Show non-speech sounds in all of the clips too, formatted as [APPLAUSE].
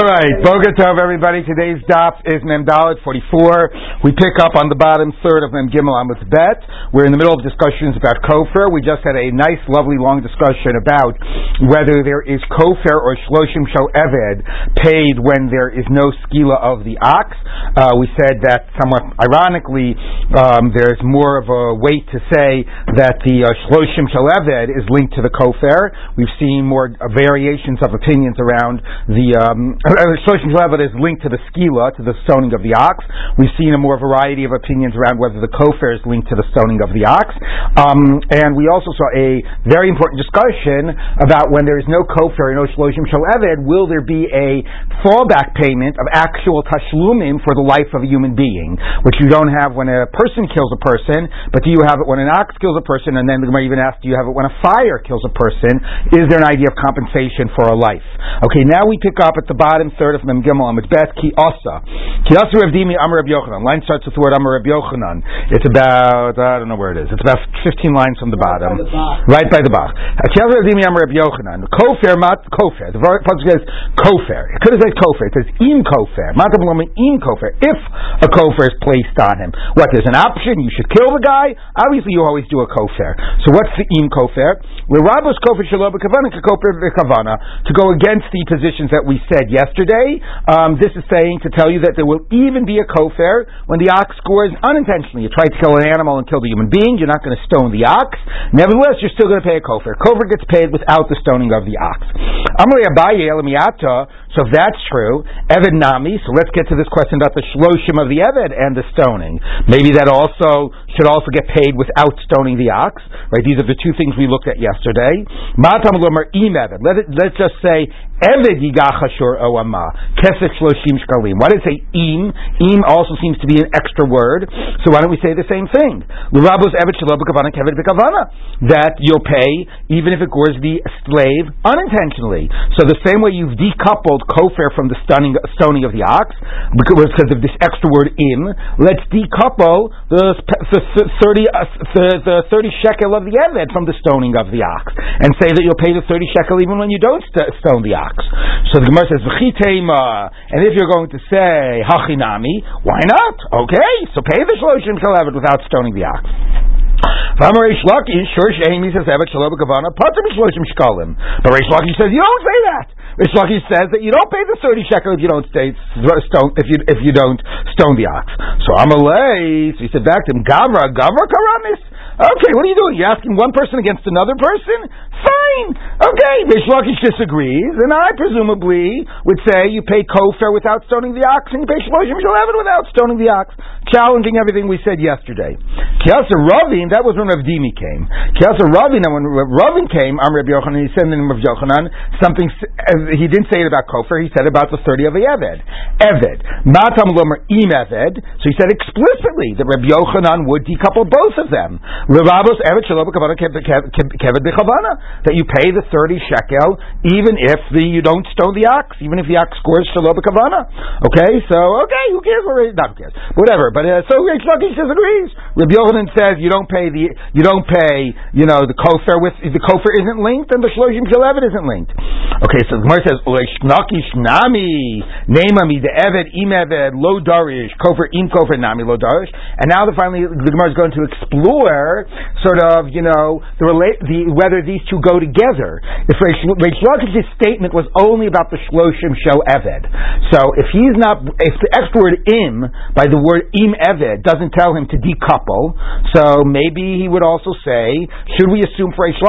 All right, Boga Tov, everybody. Today's daf is Mem Dalet 44. We pick up on the bottom third of Mem Gimel Bet. We're in the middle of discussions about kofar. We just had a nice, lovely, long discussion about whether there is kofar or shloshim shel eved paid when there is no skila of the ox. Uh, we said that somewhat ironically, um, there's more of a weight to say that the uh, shloshim shel eved is linked to the kofar. We've seen more uh, variations of opinions around the um, Is linked to the skila, to the stoning of the ox. We've seen a more variety of opinions around whether the kofar is linked to the stoning of the ox. Um, and we also saw a very important discussion about when there is no kofar, and no Shloshim Eved, will there be a fallback payment of actual tashlumim for the life of a human being, which you don't have when a person kills a person, but do you have it when an ox kills a person? And then the Gemara even asked, do you have it when a fire kills a person? Is there an idea of compensation for a life? Okay, now we pick up at the bottom bottom third of Mem Gimel Amid Bet Ki Asa. Ki Asa Rav Dimi Amar Rav Yochanan. Line starts with the word Amar Rav Yochanan. It's about uh, I don't know where it is. It's about 15 lines from the bottom, right by the Bach. Uh, Ki Asa Rav Dimi Amar Rav Yochanan. Kofer mat kofer. The pasuk says kofer. It could have said kofer. It says im kofer. Matam lomin im kofer. If a kofer is placed on him, what? There's an option. You should kill the guy. Obviously, you always do a kofer. So what's the im kofer? L'rabos kofer shalob kavana kofer kavana to go against the positions that we said yesterday yesterday. Um, this is saying to tell you that there will even be a kofar when the ox scores unintentionally. You tried to kill an animal and killed a human being, you're not going to stone the ox. Nevertheless, you're still going to pay a kofar. Kofar gets paid without the stoning of the ox. So if that's true, Eved Nami, so let's get to this question about the shloshim of the Eved and the stoning. Maybe that also should also get paid without stoning the ox. Right? These are the two things we looked at yesterday. Matam im Eved. Let let's just say Eved yigachashur kesef shloshim shkalim. Why did it say im? Im also seems to be an extra word. So why don't we say the same thing? Keved b'kavana. That you'll pay even if it gores the slave unintentionally. So the same way you've decoupled kofar from the stoning, stoning of the ox because of this extra word Im, Let's decouple the, the, the thirty uh, the, the, thirty shekel of the eved from the stoning of the ox and say that you'll pay the thirty shekel even when you don't st- stone the ox. So the Gemara says and if you're going to say hachinami, why not? Okay, so pay the shloshim shel without stoning the ox. But Reish Lakish says you don't say that. Reish Lakish says that you don't pay the thirty shekel if you don't stay stone if you if you don't stone the ox. So Amalei, so he said back to him, Gavra, Gavra Karamis. Okay, what are you doing? You're asking one person against another person? Fine. Okay, Reish Lakish disagrees, and I presumably would say you pay kofar without stoning the ox, and you pay shloshim shalevin without stoning the ox, challenging everything we said yesterday. Kiasa Ravin, that was when Rav Dimi came. Kiasa Ravin, and when Ravin came, I'm Rabbi Yochanan, he said in the name of Yochanan, something, he didn't say it about kofar, he said about the 30 of the Eved. Eved. Matam Lomer Im Eved, so he said explicitly that Rabbi Yochanan would decouple both of them. That you pay the thirty shekel even if the you don't stone the ox, even if the ox scores Shalom Kavana. Okay, so okay, who cares? Not who cares, whatever. But uh, so Reish Lakish disagrees. Rabbi Yochanan says you don't pay the you don't pay you know the kofar with the kofar isn't linked and the shloshim shalevet isn't linked. Okay, so the Gemara says Reish Lakish nami namami the evet im evet lo darish kofar im kofar nami lo darish, and now the finally the Gemara is going to explore sort of, you know, the, the whether these two go together. If Reish statement was only about the Shloshim Show Eved, so if he's not, if the extra word im by the word im Eved doesn't tell him to decouple, so maybe he would also say, should we assume for Reish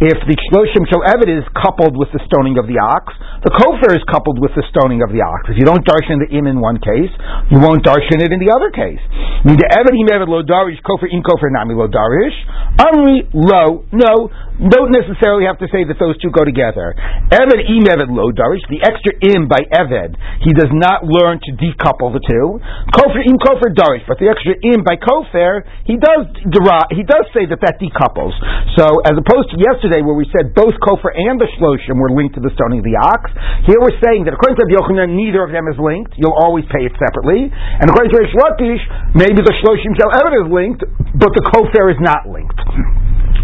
if the Shloshim Show Eved is coupled with the stoning of the ox, the kofar is coupled with the stoning of the ox. If you don't darshan the im in one case, you won't darshan it in the other case. Lo darish. Amri lo, no, don't necessarily have to say that those two go together. Eved im Eved lo darish, the extra im by Eved, he does not learn to decouple the two. Kofir im kofir darish, but the extra im by kofir he does derive, he does say that that decouples. So as opposed to yesterday where we said both kofir and the shloshim were linked to the stoning of the ox, here we're saying that according to the Yochanan, neither of them is linked. You'll always pay it separately. And according to Reish maybe the shloshim shel Eved is linked, but the kofar is not linked.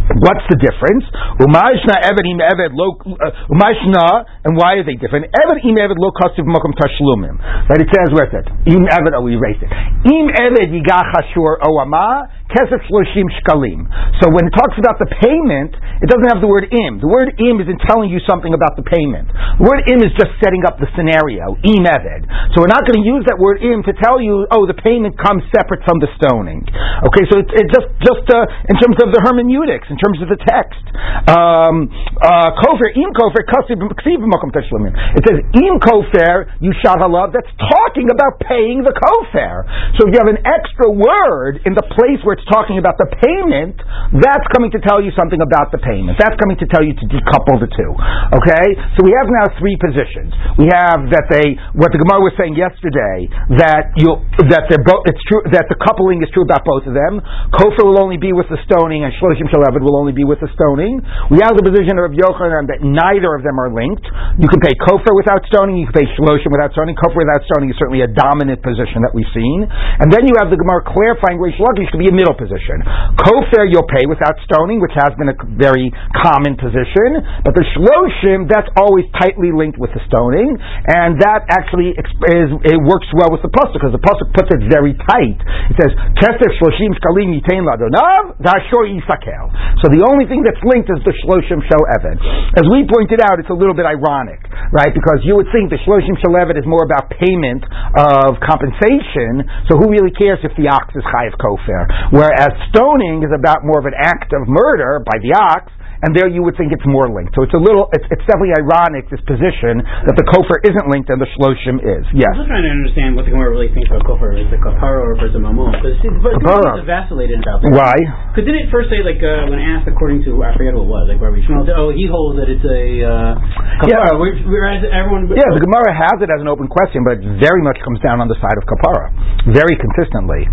What's the difference? Umashna eved im eved lo uh, umashna, and why are they different? Eved im eved lo kasiv makom tashlumim. Right? It says where it says im eved. Oh, we erased it. Im eved yigach hashur oama kesef shloshim shkalim. So when it talks about the payment, it doesn't have the word im. The word im isn't telling you something about the payment. The word im is just setting up the scenario. Im eved. So we're not going to use that word im to tell you, oh, the payment comes separate from the stoning. Okay, so it, it just just uh, in terms of the hermeneutics, in terms of the text. Um, uh, kofer, im kofer, It says im kofer, you shall halav. That's talking about paying the kofer. So if you have an extra word in the place where it's talking about the payment, that's coming to tell you something about the payment. That's coming to tell you to decouple the two. Okay, so we have now three positions. We have that they, what the Gemara was saying yesterday, that you that they're both. It's true that the coupling is true about both of them. Kofer will only be with the stoning, and Shloshim Shaleved will only be with the stoning. We have the position of Yochanan that neither of them are linked. You can pay Kofer without stoning, you can pay Shloshim without stoning. Kofer without stoning is certainly a dominant position that we've seen. And then you have the Gemara clarifying Reish Lakish to be a middle position. Kofer you'll pay without stoning, which has been a very common position, but the Shloshim, that's always tightly linked with the stoning, and that actually is, it works well with the Pasuk, because the Pasuk puts it very tight. It says, Kesef Shloshim Shkalim Yitain Ladonav, Dashor Yisakel. So the only thing that's linked is the Shloshim Shel Eved. As we pointed out, it's a little bit ironic, right? Because you would think the Shloshim Shel Eved is more about payment of compensation, so who really cares if the ox is Chayiv Kofer? Whereas stoning is about more of an act of murder by the ox, and there you would think it's more linked. So it's a little, it's, it's definitely ironic this position that the kofar isn't linked and the shloshim is. Yes. I'm just trying to understand what the Gemara really thinks about kofar. Is it kapara or versus mamon? Because it's vacillated about this. Why? Because didn't it first say like uh, when asked according to I forget what it was like Rabbi Shmuel oh he holds that it's a uh, kapara. Yeah. Whereas everyone yeah the Gemara has it as an open question, but it very much comes down on the side of kapara very consistently.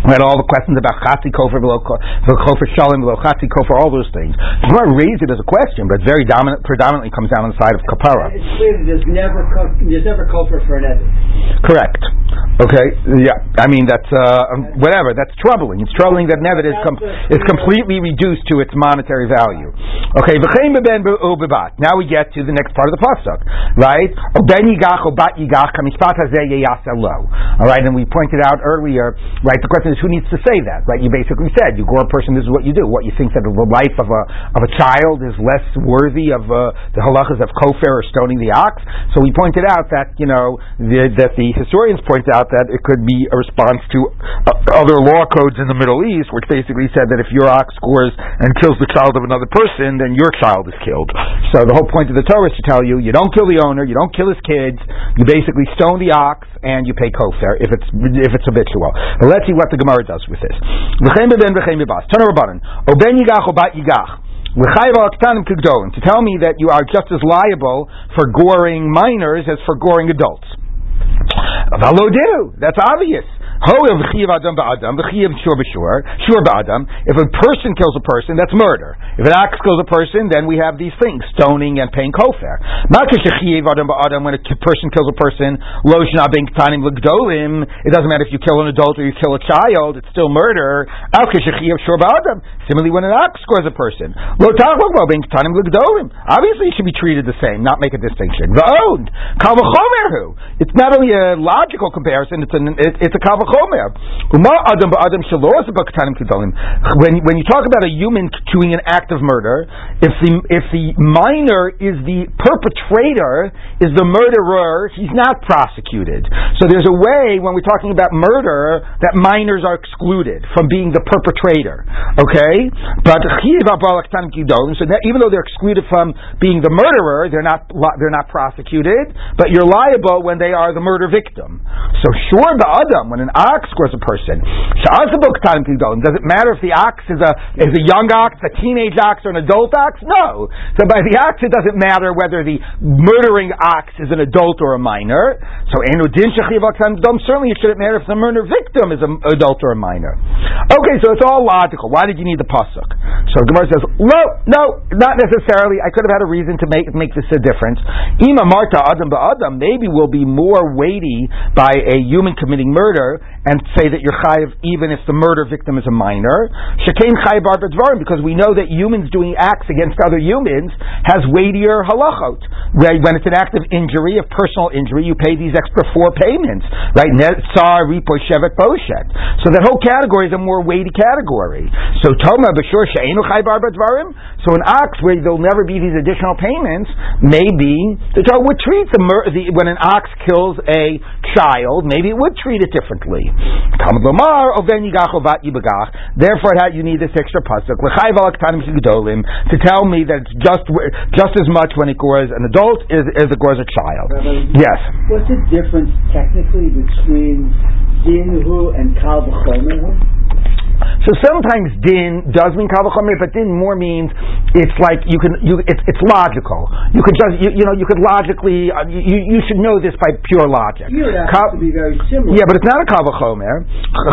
We had all the questions about chati kofer, kofer shalim, chati kofer, all those things. Gemara raised it as a question, but very dominant, predominantly comes down on the side of kapara. It's clear that there's never there's never kofer for an evid. Correct. Okay. Yeah. I mean that's uh, whatever. That's troubling. It's troubling that nevid is com- is completely reduced to its monetary value. Okay. Now we get to the next part of the pasuk, right? Ben yigach or bat yigach kamishpat All right, and we pointed out earlier, right? The question is who needs to say that, right? You basically said you gore a person. This is what you do. What you think that the life of a of a child is less worthy of uh, the halachas of kofar or stoning the ox. So we pointed out that you know the, that the historians point out that it could be a response to uh, other law codes in the Middle East, which basically said that if your ox scores and kills the child of another person, then your child is killed. So the whole point of the Torah is to tell you you don't kill the owner, you don't kill his kids, you basically stone the ox and you pay kofar if it's if it's habitual. But let's see what the Gemara does with this. V'chein beben v'chein bebas. Tana rabbanon. O ben yigach o bat yigach. To tell me that you are just as liable for goring minors as for goring adults. That's obvious. If a person kills a person, that's murder. If an ox kills a person, then we have these things, stoning and paying kofar. When a person kills a person, it doesn't matter if you kill an adult or you kill a child, it's still murder. Similarly, when an ox scores a person, obviously it should be treated the same, not make a distinction. It's not only a logical comparison, it's, an, it's a chomer. When, when you talk about a human doing an act of murder, if the if the minor is the perpetrator, is the murderer, he's not prosecuted. So there's a way when we're talking about murder that minors are excluded from being the perpetrator. Okay, but so that even though they're excluded from being the murderer, they're not they're not prosecuted, but you're liable when they are the murder victim. So sure, the adam when an ox scores a person. Shah's book time. Does it matter if the ox is a is a young ox, a teenage ox, or an adult ox? No. So by the ox, it doesn't matter whether the murdering ox is an adult or a minor. So certainly it shouldn't matter if the murder victim is an adult or a minor. Okay, so it's all logical. Why did you need the pasuk? So Gemara says, no, no, not necessarily. I could have had a reason to make make this a difference. Ima Marta Adam Adam maybe will be more weighty by a human committing murder and say that you're chayiv even if the murder victim is a minor. Shekain chayiv bar because we know that humans doing acts against other humans has weightier halachot. When it's an act of injury, of personal injury, you pay these extra four payments, right? Ripo, shevet, boshet. So that whole category is a more weighty category. So toma b'shur she'enu chayiv bar So an ox where there'll never be these additional payments, maybe the Torah would treat the, the when an ox kills a child, maybe it would treat it differently. Oh, Yibagach. Therefore, you need this extra pasuk to tell me that it's just just as much when it gores an adult as, as it gores a child. Rabbi, yes. What's the difference technically between dinhu and kal so sometimes din does mean kavachomer, but din more means it's like you can you it's, it's logical. You could just you, you know you could logically uh, you you should know this by pure logic. Yeah, that to be very similar. Yeah, but it's not a kavachomer.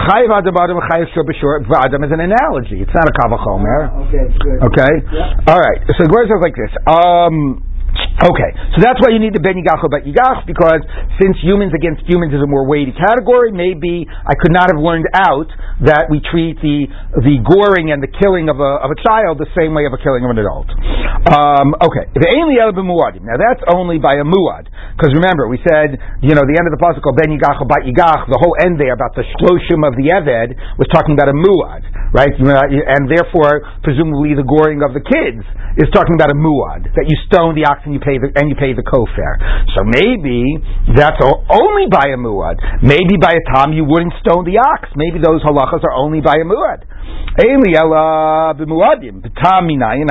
Chayiv adam adam chayiv adam is an analogy. It's not a kavachomer. Ah, okay, good. Okay. Yeah. All right. So the says like this. Um. Okay, so that's why you need the ben yigach or bet yigach because since humans against humans is a more weighty category, maybe I could not have learned out that we treat the the goring and the killing of a of a child the same way of a killing of an adult. Um, okay, now that's only by a muad because remember we said you know the end of the pasuk ben yigach or bet yigach the whole end there about the shloshim of the eved was talking about a muad right and therefore presumably the goring of the kids is talking about a muad that you stone the ox and you pay the and you pay the kofar. So maybe that's only by a muad. Maybe by a tam you wouldn't stone the ox. Maybe those halachas are only by a muad. How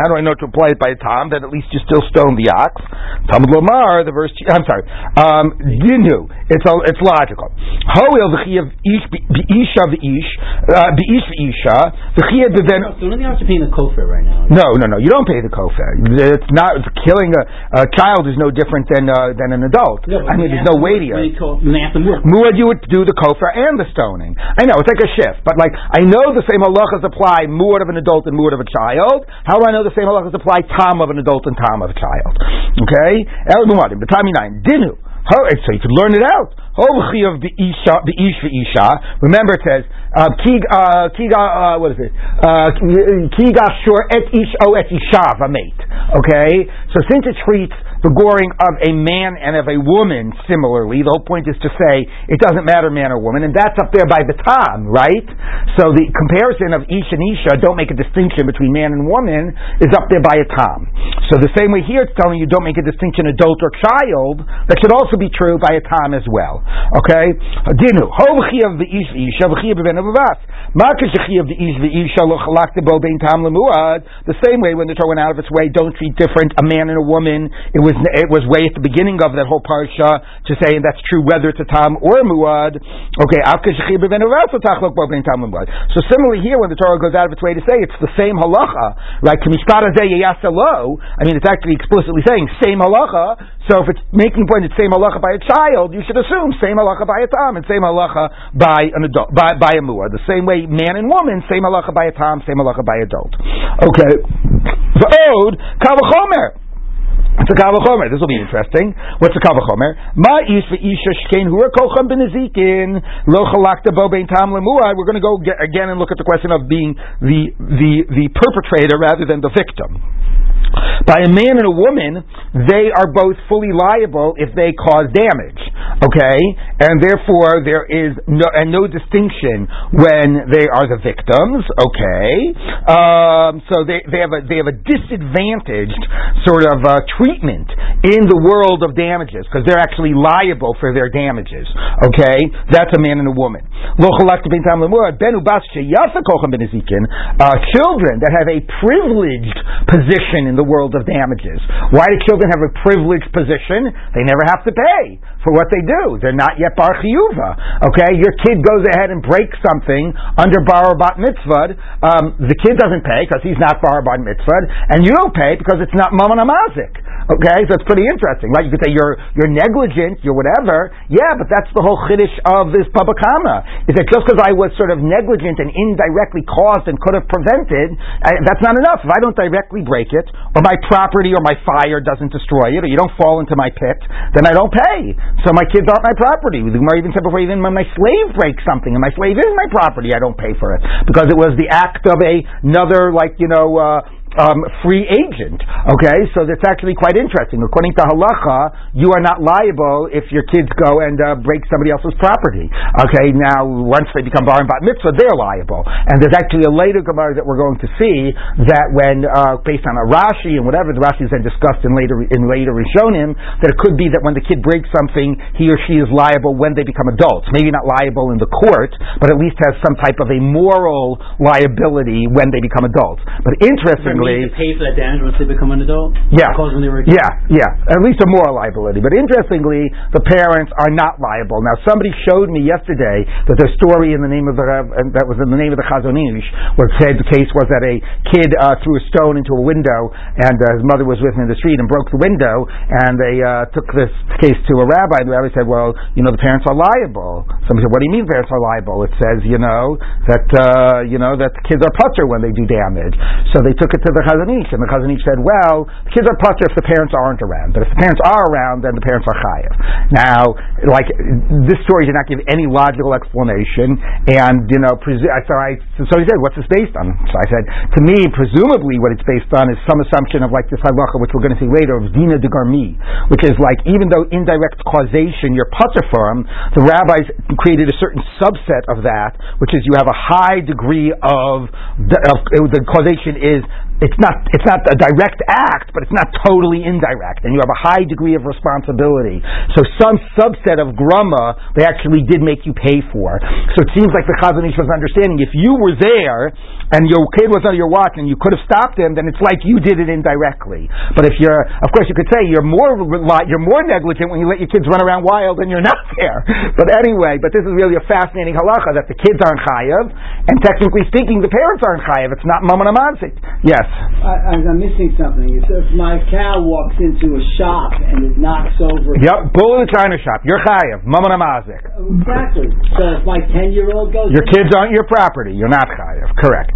do I know to apply it by a tam that at least you still stone the ox? Talmud Lomar, the verse. I'm sorry. Um, dinu. It's it's logical. Hoil v'chiyav ish b'isha v'ish uh, b'ish v'isha v'chiyav b'ven. So none of the ox are paying the kofar right now. No, no, no. You don't pay the kofar. It's not it's killing a, a child is no different than uh, than an adult. No, I mean, there's no weightier. Muad, you would do the kofar and the stoning. I know it's like a shift, but like I know the same halachas apply muad of an adult and muad of a child. How do I know the same halachas apply tam of an adult and tam of a child? Okay, El Muadim, the Tami nine dinu. So you could learn it out. Of the Isha the Isha Isha. Remember it says uh, uh, uh, what is it? Kiga shor et ish o et isha v'mate. Okay, so since it treats the goring of a man and of a woman similarly, the whole point is to say it doesn't matter man or woman, and that's up there by the tam, right? So the comparison of ish and isha don't make a distinction between man and woman is up there by a tam. So the same way here it's telling you don't make a distinction adult or child, that should also be true by a tam as well. Okay? Dinu. of the ish. The same way when the Torah went out of its way, don't treat different a man and a woman. It was it was way at the beginning of that whole parsha to say, and that's true whether it's a tam or a muad. Okay. So similarly here, when the Torah goes out of its way to say it's the same halacha, like I mean, it's actually explicitly saying same halacha. So if it's making point it's same halacha by a child, you should assume same halacha by a tam and same halacha by an adult, by, by a muad. The same way man and woman, same halacha by a tam, same halacha by adult. Okay. The ode kavachomer. It's a kavachomer. This will be interesting. What's a kavachomer? Ma ish v'isha shkein hura kocham b'nezikin lo chalakta bo bein tam lemuad. We're going to go again and look at the question of being the the the perpetrator rather than the victim. By a man and a woman, they are both fully liable if they cause damage. Okay? And therefore, there is no, and no distinction when they are the victims. Okay? Um, so they, they, have a, they have a disadvantaged sort of uh, treatment in the world of damages because they're actually liable for their damages. Okay? That's a man and a woman. Uh, children that have a privileged position in the world of damages. Why do children have a privileged position? They never have to pay for what they do. They're not yet bar chiyuva. Okay, your kid goes ahead and breaks something under bar bat mitzvah. Um, the kid doesn't pay because he's not bar bat mitzvah, and you don't pay because it's not mammon amazik. Okay, so it's pretty interesting. Like you could say you're you're negligent, you're whatever. Yeah, but that's the whole chiddush of this Bava Kamma. Is that just because I was sort of negligent and indirectly caused and could have prevented, I, that's not enough. If I don't directly break it, or my property or my fire doesn't destroy it, or you don't fall into my pit, then I don't pay. So my kids aren't my property. The Gemara even said before, even when my slave breaks something and my slave is my property, I don't pay for it because it was the act of a, another, like you know. Uh, um, free agent. Okay, so that's actually quite interesting. According to halacha, you are not liable if your kids go and uh, break somebody else's property. Okay, now once they become bar and bat mitzvah, they're liable. And there's actually a later gemara that we're going to see that when uh, based on a Rashi and whatever the Rashi is then discussed in later in later Rishonim that it could be that when the kid breaks something, he or she is liable when they become adults. Maybe not liable in the court, but at least has some type of a moral liability when they become adults. But interestingly to pay for that damage once they become an adult? Yeah. Caused when they were a Yeah, yeah. At least a moral liability. But interestingly, the parents are not liable. Now, somebody showed me yesterday that the story in the name of the that was in the name of the Chazon Ish, where said the case was that a kid uh, threw a stone into a window, and uh, his mother was with him in the street and broke the window, and they uh, took this case to a rabbi. And the rabbi said, "Well, you know, the parents are liable." Somebody said, "What do you mean parents are liable?" It says, you know, that uh, you know that the kids are putter when they do damage. So they took it to the Chazon Ish, and the Chazon Ish said, well, the kids are putter if the parents aren't around, but if the parents are around, then the parents are chayiv. Now, like, this story did not give any logical explanation, and, you know, presu- so, I, so he said, what's this based on? So I said, to me, presumably what it's based on is some assumption of, like, this halacha, which we're going to see later, of dina de garmi, which is like, even though indirect causation, you're putter from, the rabbis created a certain subset of that, which is you have a high degree of, of the causation is it's not it's not a direct act, but it's not totally indirect, and you have a high degree of responsibility. So some subset of grumma they actually did make you pay for. So it seems like the Chazon Ish was understanding if you were there and your kid was under your watch and you could have stopped him, then it's like you did it indirectly. But if you're, of course, you could say you're more you're more negligent when you let your kids run around wild and you're not [LAUGHS] there. But anyway, but this is really a fascinating halacha that the kids aren't chayav, and technically speaking, the parents aren't chayav. It's not mammon Yes. I, I'm missing something. So if my cow walks into a shop and it knocks over. Yep, bull in a china shop. You're chayav. Mammon Exactly. So if my ten year old goes. Your kids aren't your property. You're not chayav. Correct.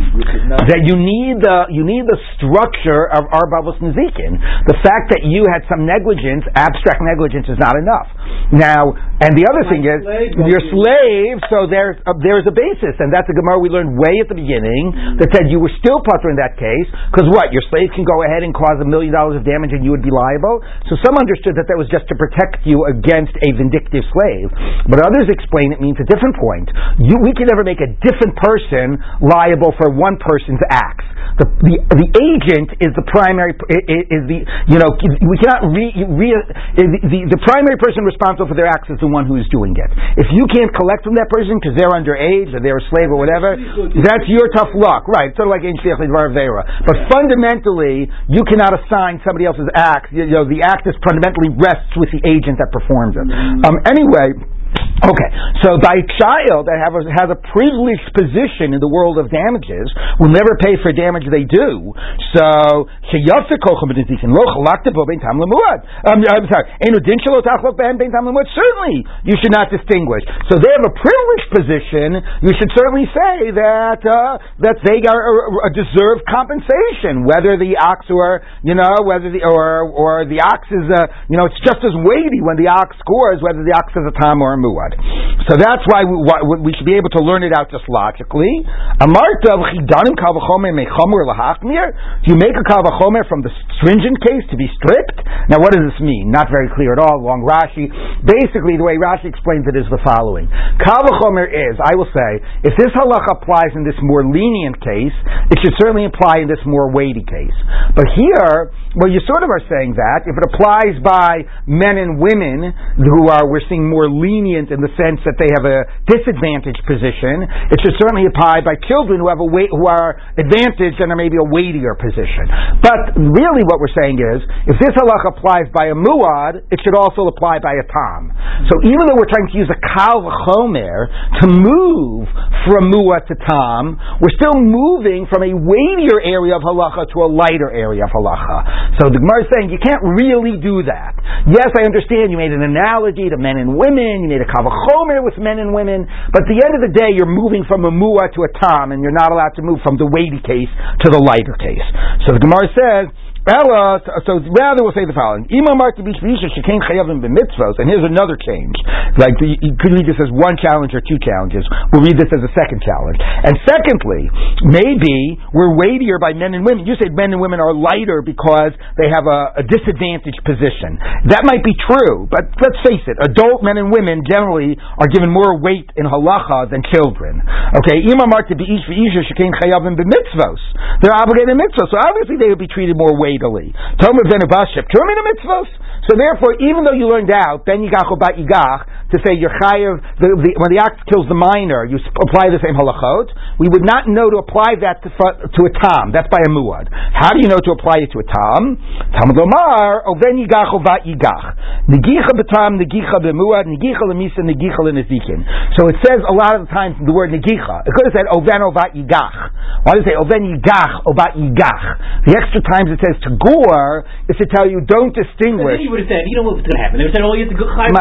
That you need the you need the structure of Arba Avos Nezikin. The fact that you had some negligence, abstract negligence, is not enough. Now, and the other thing is, you're slave, so there's a, there's a basis, and that's a Gemara we learned way at the beginning that said you were still putter in that case because what your slave can go ahead and cause a million dollars of damage and you would be liable. So some understood that that was just to protect you against a vindictive slave, but others explain it means a different point. You, we can never make a different person liable for one person's acts. The, the, the agent is the primary, is the, you know, we cannot re, re the, the primary person responsible for their acts is the one who is doing it. If you can't collect from that person because they're underage or they're a slave or whatever, that's your tough luck. Right, sort of like Vera. But fundamentally, you cannot assign somebody else's act, you know, the act is fundamentally rests with the agent that performs it. Um, anyway, Okay, so thy child that have a, has a privileged position in the world of damages will never pay for damage they do. So um, I'm sorry, certainly you should not distinguish. So they have a privileged position. You should certainly say that uh, that they are a, a deserved compensation, whether the ox or you know whether the or or the ox is uh, you know it's just as weighty when the ox scores whether the ox is a tam or a muad. So that's why we, why we, should be able to learn it out just logically. Do you make a kavachomer from the stringent case to be strict? Now, what does this mean? Not very clear at all. Long Rashi. Basically, the way Rashi explains it is the following: Kavachomer is, I will say, if this halacha applies in this more lenient case, it should certainly apply in this more weighty case. But here, well, you sort of are saying that if it applies by men and women who are we're seeing more lenient in the sense that they have a disadvantaged position, it should certainly apply by children who have a who are advantaged and are maybe a weightier position. But really, what we're saying is, if this halach applies by a muad, it should also apply by a tam. So even though we're trying to use a kal v'chomer to move from muad to tam, we're still moving from a weightier area of halacha to a lighter area of halacha. So the Gemara is saying you can't really do that. Yes, I understand you made an analogy to men and women, you made a kavachomer with men and women, but at the end of the day, you're moving from a muah to a tam, and you're not allowed to move from the weighty case to the lighter case. So the Gemara says, Ella, so rather we'll say the following: Ima marti bishvisha shekain chayavim b'mitzvos. And here's another change. Like the, you could read this as one challenge or two challenges. We'll read this as a second challenge. And secondly, maybe we're weightier by men and women. You said men and women are lighter because they have a, a disadvantaged position. That might be true, but let's face it: adult men and women generally are given more weight in halacha than children. Okay, Ima marti b'ish v'isha shekain chayavim b'mitzvos. They're obligated in mitzvos, so obviously they would be treated more weight fatally. Tomer v'nebashep the mitzvos. So therefore, even though you learned out ben yigach bat yigach to say you're chayiv the, the, when the ox kills the minor, you apply the same halachot. We would not know to apply that to, to a tam. That's by a muad. How do you know to apply it to a tam? Talmud Lomar oh, oven yigach bat yigach negicha betam negicha bemuad negicha lemisa negicha lenezikin. So it says a lot of the times the word negicha. It could have said oven ovat yigach. Why does it say oven yigach obat yigach? The extra times it says to gore is to tell you don't distinguish. Then you would have said, you know what's going to happen. They would have said, oh, you have to go chayv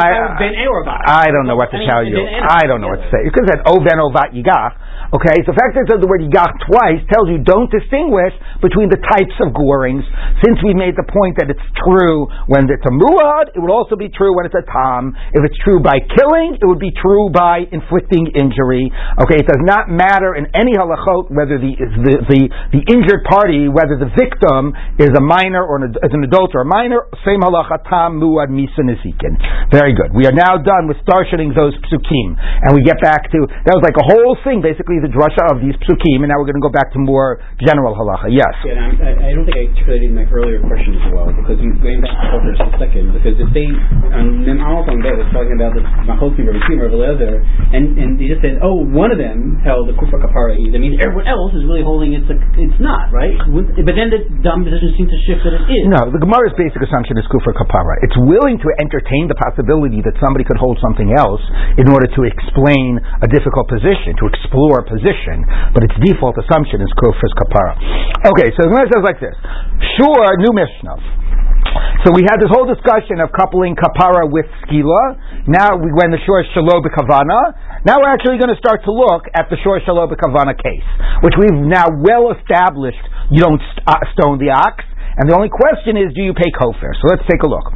ben or I don't know what to tell you. I don't know what to say. You could have said oh ben ovat yigach. Okay, so the fact that it says the word yigach twice tells you don't distinguish between the types of gorings. Since we made the point that it's true when it's a muad, it would also be true when it's a tam. If it's true by killing, it would be true by inflicting injury. Okay, it does not matter in any halachot whether the the, the, the injured party, whether the victim is a minor or an, is an adult or a minor, same halacha tam muad misa. Very good. We are now done with darshaning those psukim, and we get back to that was like a whole thing basically the drasha of these psukim, and now we're going to go back to more general halacha. Yes. Yeah, I, I, don't think I articulated my earlier question as well, because you going back to just a second, because if they on Mem Aleph on was talking about the Machokim or or Leather, and and they just said, oh, one of them held the kufa Kapara. That means everyone else is really holding it's a, it's not right. But then the dumb position seems to shift that it is. No, the Gemara's basic assumption is Kufar Kapara. It's willing to entertain the possibility that somebody could hold something else in order to explain a difficult position, to explore a position, but its default assumption is kufr's kapara. Okay, so the Gemara says like this: Sure, new Mishnah. So we had this whole discussion of coupling kapara with skila. Now we went the shor shalo kavana. Now we're actually going to start to look at the shor shalo kavana case, which we've now well established. You don't st- uh, stone the ox. And the only question is, do you pay kofar? So let's take a look.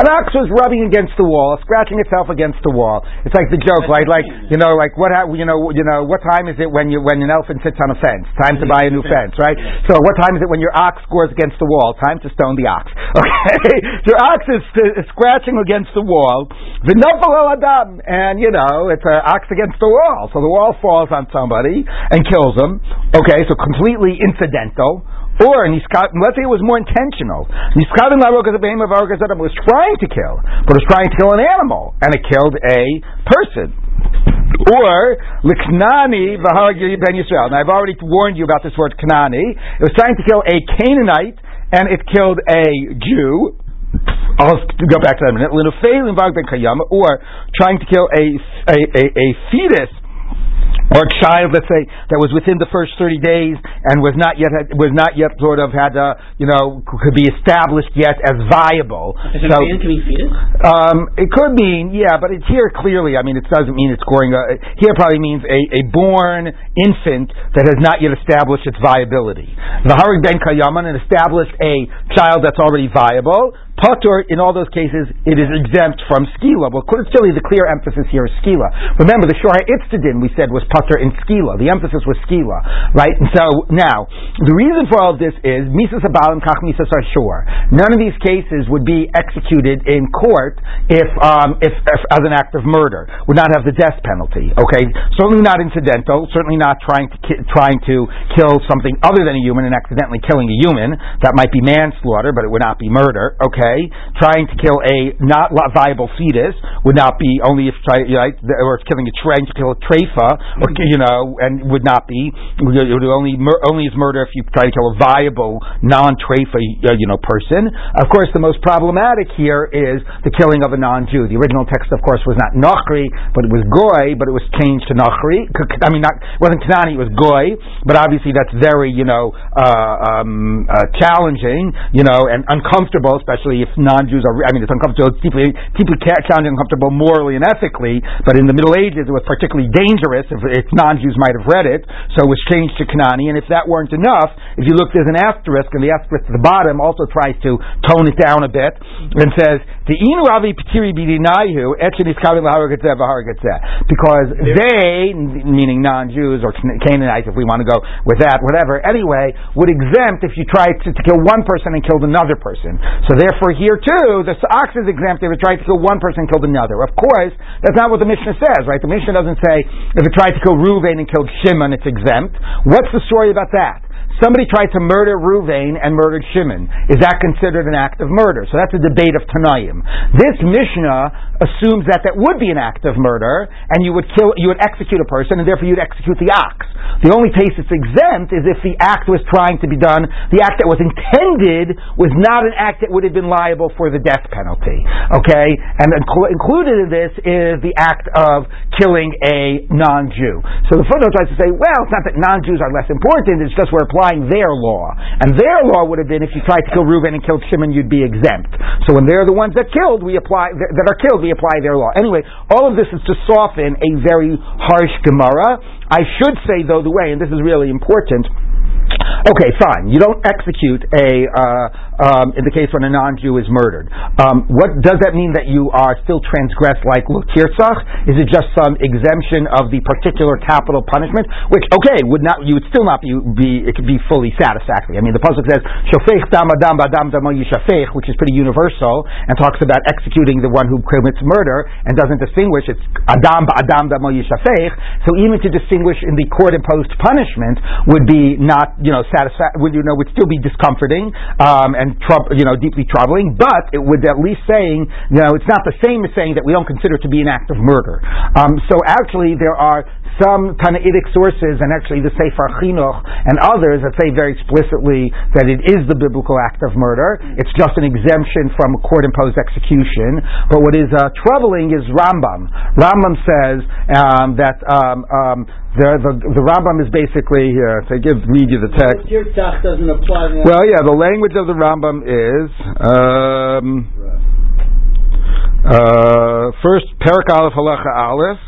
An ox was rubbing against the wall, scratching itself against the wall. It's like the joke, right? Like you know, like what you know, you know, what time is it when you when an elephant sits on a fence? Time to buy a new fence, right? So what time is it when your ox scores against the wall? Time to stone the ox. [LAUGHS] Okay, your ox is, is scratching against the wall. adam, and you know, it's an ox against the wall. So the wall falls on somebody and kills him. Okay, so completely incidental. Or let's say it was more intentional. Niskadin was trying to kill, but was trying to kill an animal, and it killed a person. Or liknani ben Yisrael. Now I've already warned you about this word knani. It was trying to kill a Canaanite, and it killed a Jew. I'll go back to that in a minute. Or trying to kill a, a, a, a fetus or a child, let's say, that was within the first thirty days and was not yet was not yet sort of had a, you know could be established yet as viable. Is so, man can fetus? Um, it could mean yeah, but it's here clearly. I mean, it doesn't mean it's growing, A, here probably means a, a born infant that has not yet established its viability. The Harig ben Kayaman established a child that's already viable. Patur, in all those cases, it is exempt from skila. Well, clearly the clear emphasis here is skila. Remember, the shora itztadin we said was patur in skila. The emphasis was skila, right? And so now, the reason for all of this is misas abalim kach misas shor. None of these cases would be executed in court if, um, if, if, as an act of murder, would not have the death penalty. Okay, certainly not incidental. Certainly not trying to ki- trying to kill something other than a human and accidentally killing a human. That might be manslaughter, but it would not be murder. Okay trying to kill a not viable fetus would not be only if try, right, or it's killing a trying to kill a treifa, or you know, and would not be it would only only is murder if you try to kill a viable non-treifa uh, you know person. Of course, the most problematic here is the killing of a non-Jew. The original text, of course, was not Nachri, but it was Goy, but it was changed to Nachri. I mean, not it wasn't Kanani, it was Goy, but obviously that's very you know uh, um, uh, challenging, you know, and uncomfortable, especially if non-Jews are. I mean, it's uncomfortable, it's deeply, deeply challenging, uncomfortable morally and ethically. But in the Middle Ages, it was particularly dangerous if, if non-Jews might have read it. So it was changed to Kanani. And if that weren't enough, if you look, there's an asterisk, and the asterisk at the bottom also tries to tone it down a bit and says the inu avi pitiri bidinayu because they, meaning non-Jews or Canaanites, if we want to go with that, whatever. Anyway, would exempt if you tried to, to kill one person and killed another person. So therefore, here too, the ox is exempt if it tried to kill one person and killed another. Of course, that's not what the Mishnah says, right? The Mishnah doesn't say if it tried to kill Reuven and killed Shimon, it's exempt. What's the story about that? Somebody tried to murder Ruvain and murdered Shimon. Is that considered an act of murder? So that's a debate of Tanaim. This Mishnah assumes that that would be an act of murder, and you would kill, you would execute a person, and therefore you'd execute the ox. The only case it's exempt is if the act was trying to be done, the act that was intended was not an act that would have been liable for the death penalty. Okay? And included in this is the act of killing a non-Jew. So the footnote tries to say, well, it's not that non-Jews are less important, it's just we're applying applying their law. And their law would have been if you tried to kill Reuben and killed Shimon, you'd be exempt. So when they're the ones that killed, we apply that are killed, we apply their law. Anyway, all of this is to soften a very harsh Gemara. I should say though the way, and this is really important Okay, fine. You don't execute a uh, um, in the case when a non-Jew is murdered. Um, what does that mean that you are still transgressed like Lutirtzach? Is it just some exemption of the particular capital punishment? Which okay, would not you would still not be, be it could be fully satisfactory. I mean, the pasuk says shofech dam adam adam damo yishafech, which is pretty universal and talks about executing the one who commits murder and doesn't distinguish. It's adam adam damo yishafech. So even to distinguish in the court imposed punishment would be not you know, satisfa- would you know would still be discomforting um, and trou- you know deeply troubling, but it would at least saying you know it's not the same as saying that we don't consider it to be an act of murder. Um, so actually, there are some Tannaitic sources, and actually the Sefer Chinuch and others that say very explicitly that it is the biblical act of murder. It's just an exemption from court-imposed execution. But what is uh, troubling is Rambam. Rambam says um, that um, um, the, the, the Rambam is basically here. To give read you the text. doesn't apply. Well, yeah, the language of the Rambam is. Um, uh, first, Perak Aleph Halacha Aleph.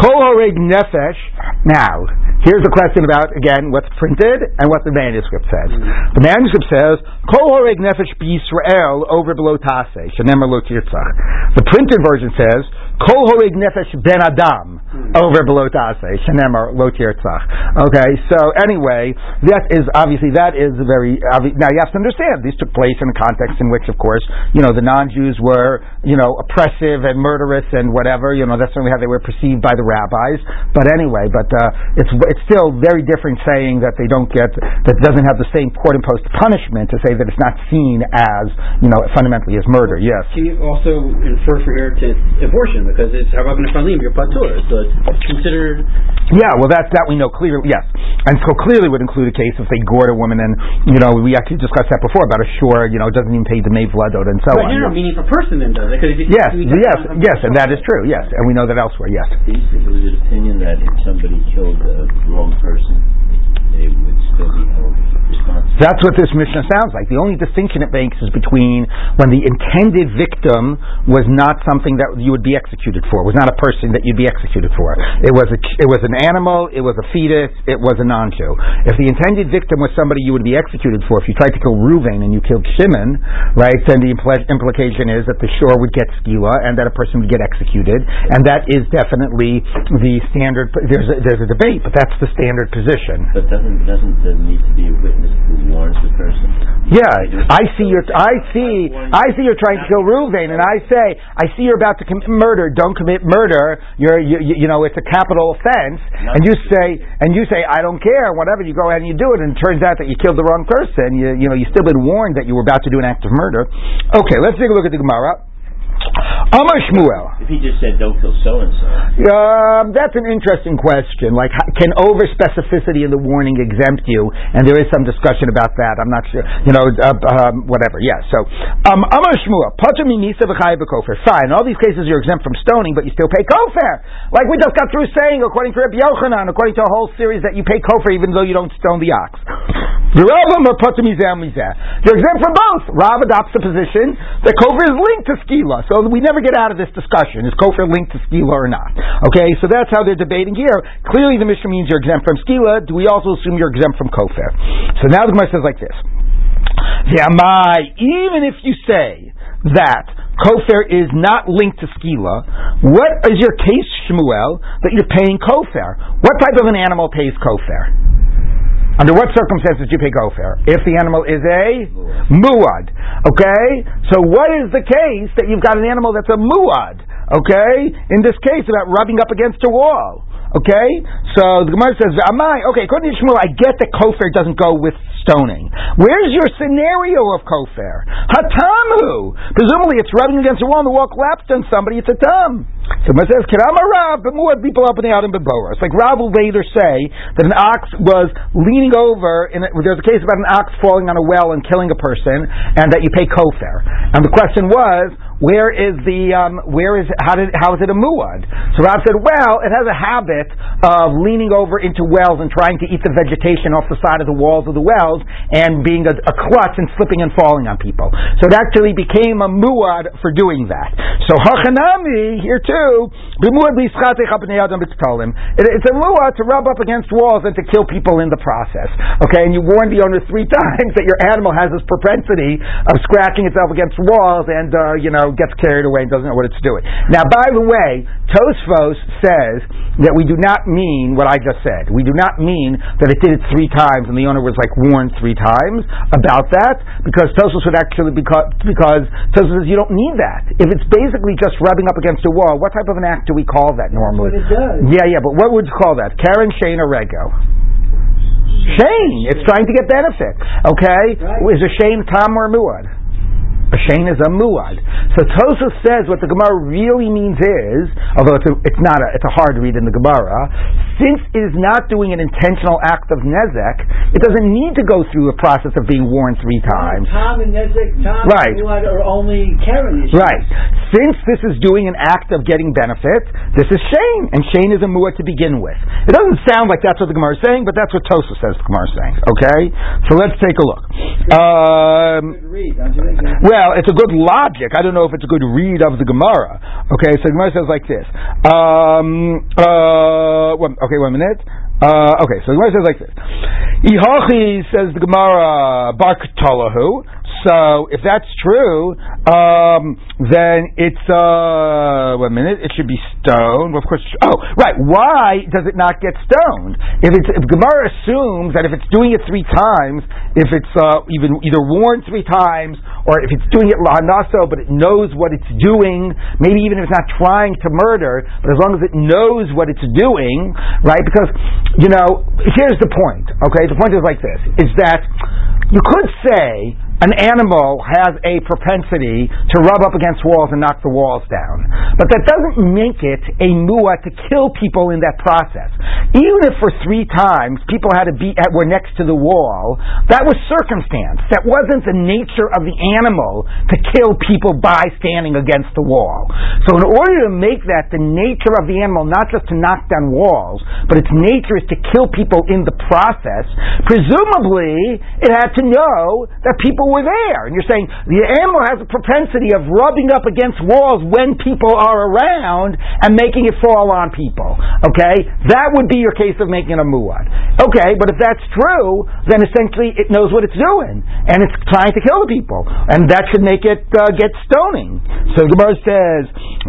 Kol Nefesh. Now, here's the question about, again, what's printed and what the manuscript says. Mm-hmm. The manuscript says, Kol Horeg Nefesh B'Yisrael over below Taseh, Shenemar Lo The printed version says, Kol Nefesh Ben Adam over below Taseh, Shenemar Lo Okay, so anyway, that is obviously, that is very, now you have to understand, these took place in a context in which, of course, you know, the non-Jews were, you know, oppressive and murderous and whatever, you know, that's certainly how they were perceived by the rabbis. But anyway, but uh, it's, it's still very different saying that they don't get, that doesn't have the same court-imposed punishment to say that it's not seen as, you know, fundamentally as murder, yes. Can you also infer from here to abortion? Because it's Harav Nefalim, you're Patur, so it's considered. Yeah, well, that's that we know clearly, yes. And so clearly would include a case if they gored a woman, and, you know, we actually discussed that before about a shore, you know, doesn't even pay the May Vladot and so but on. But you know, meaning a person then does it. Cause if you yes, yes, yes, and that is true, yes. And we know that elsewhere, yes. Is it opinion that if somebody killed a wrong person, they would still be held responsible. That's what this Mishnah sounds like. The only distinction it makes is between when the intended victim was not something that you would be executed for, was not a person that you'd be executed for. It was a, it was an animal, it was a fetus, it was a non-Jew. If the intended victim was somebody you would be executed for, if you tried to kill Ruvain and you killed Shimon, right, then the impl- implication is that the shore would get skila and that a person would get executed, and that is definitely the standard. There's a, there's a debate, but that's the standard position. But doesn't doesn't there need to be a witness warns the person? Yeah, I see you're. I see. I see you're trying to kill Ruvain, and I say, I see you're about to commit murder. Don't commit murder. You're, you, you know, it's a capital offense. And you say, and you say, I don't care. Whatever. You go ahead and you do it, and it turns out that you killed the wrong person. You, you know, you still been warned that you were about to do an act of murder. Okay, let's take a look at the Gemara. Amar Shmuel. If he just said, don't kill so and so. Um, that's an interesting question. Like, can over specificity in the warning exempt you? And there is some discussion about that. I'm not sure. You know, uh, um, whatever. Yeah. So, um, Amar Shmuel, Pater Mimisa v'chayiv v'kofer. Fine. In all these cases, you're exempt from stoning, but you still pay kofer. Like we just got through saying, according to Rabbi Yochanan, according to a whole series, that you pay kofer even though you don't stone the ox. The Rambam are Pater Mizeh Mizeh. You're exempt from both. Rav adopts the position that kofer is linked to skila, so we never get out of this discussion. Is kofer linked to skila or not? Okay, so that's how they're debating here. Clearly, the Mishnah means you're exempt from skila. Do we also assume you're exempt from kofer? So now the Gemara says like this: V'amai, even if you say that kofer is not linked to skila, what is your case, Shmuel, that you're paying kofer? What type of an animal pays kofer? Under what circumstances do you pay kofer? If the animal is a muad. Okay? So what is the case that you've got an animal that's a muad? Okay? In this case, about rubbing up against a wall. Okay? So the Gemara says, "Am I okay, according to Shmuel, I get that kofer doesn't go with stoning. Where's your scenario of kofer? Hatamu! Presumably it's rubbing against a wall and the wall collapsed on somebody, it's a tum. So it says, Kirama Rav, but more people opening out in It's Like Rav will later say that an ox was leaning over, in a, there's a case about an ox falling on a well and killing a person, and that you pay kofer. And the question was, where is the um, where is how did how is it a muad? So Rav said, well, it has a habit of leaning over into wells and trying to eat the vegetation off the side of the walls of the wells and being a, a clutch and slipping and falling on people. So it actually became a muad for doing that. So hachanami here too, b'muad. It- It's a muad to rub up against walls and to kill people in the process. Okay, and you warn the owner three [LAUGHS] times that your animal has this propensity of scratching itself against walls and uh, you know gets carried away and doesn't know what it's doing. Now, by the way, Tosfos says that we do not mean what I just said. We do not mean that it did it three times and the owner was like warned three times about that because Tosfos would actually because because Tosfos says you don't need that. If it's basically just rubbing up against a wall, what type of an act do we call that normally? Yeah, yeah, but what would you call that? Keren, Shane, or Regel? Shane. It's trying to get benefit. Okay? Right. Is a Shane Tom or Muad? Shane is a Muad. So Tosa says what the Gemara really means is, although it's, a, it's not a, it's a hard read in the Gemara, since it is not doing an intentional act of Nezek, it doesn't need to go through a process of being warned three times. Tom and Nezek, Tom Right. and Muad are only Keren issues. Right. Since this is doing an act of getting benefit, this is Shane, and Shane is a muad to begin with. It doesn't sound like that's what the Gemara is saying, but that's what Tosa says the Gemara is saying. Okay? So let's take a look. Um, well, it's a good logic. I don't know if it's a good read of the Gemara. Okay, so the Gemara says like this. Um, uh, one, okay, one minute. Uh, okay, so the Gemara says like this. Ihachi says the Gemara Bar. So if that's true, um, then it's uh, one minute. It should be stoned. Well, of course. Oh, right. Why does it not get stoned? If it's if Gemara assumes that if it's doing it three times, if it's uh, even either warned three times, or if it's doing it lahanaso, but it knows what it's doing, maybe even if it's not trying to murder, but as long as it knows what it's doing, right? Because you know, here's the point. Okay, the point is like this: is that you could say an animal has a propensity to rub up against walls and knock the walls down. But that doesn't make it a mu'ah to kill people in that process. Even if for three times people had to be at, were next to the wall, that was circumstance. That wasn't the nature of the animal to kill people by standing against the wall. So in order to make that the nature of the animal, not just to knock down walls, but its nature is to kill people in the process, presumably it had to know that people were there. And you're saying the animal has a propensity of rubbing up against walls when people are around and making it fall on people. Okay? That would be your case of making a muad. Okay, but if that's true, then essentially it knows what it's doing. And it's trying to kill the people. And that should make it uh, get stoning. So the Gemara says,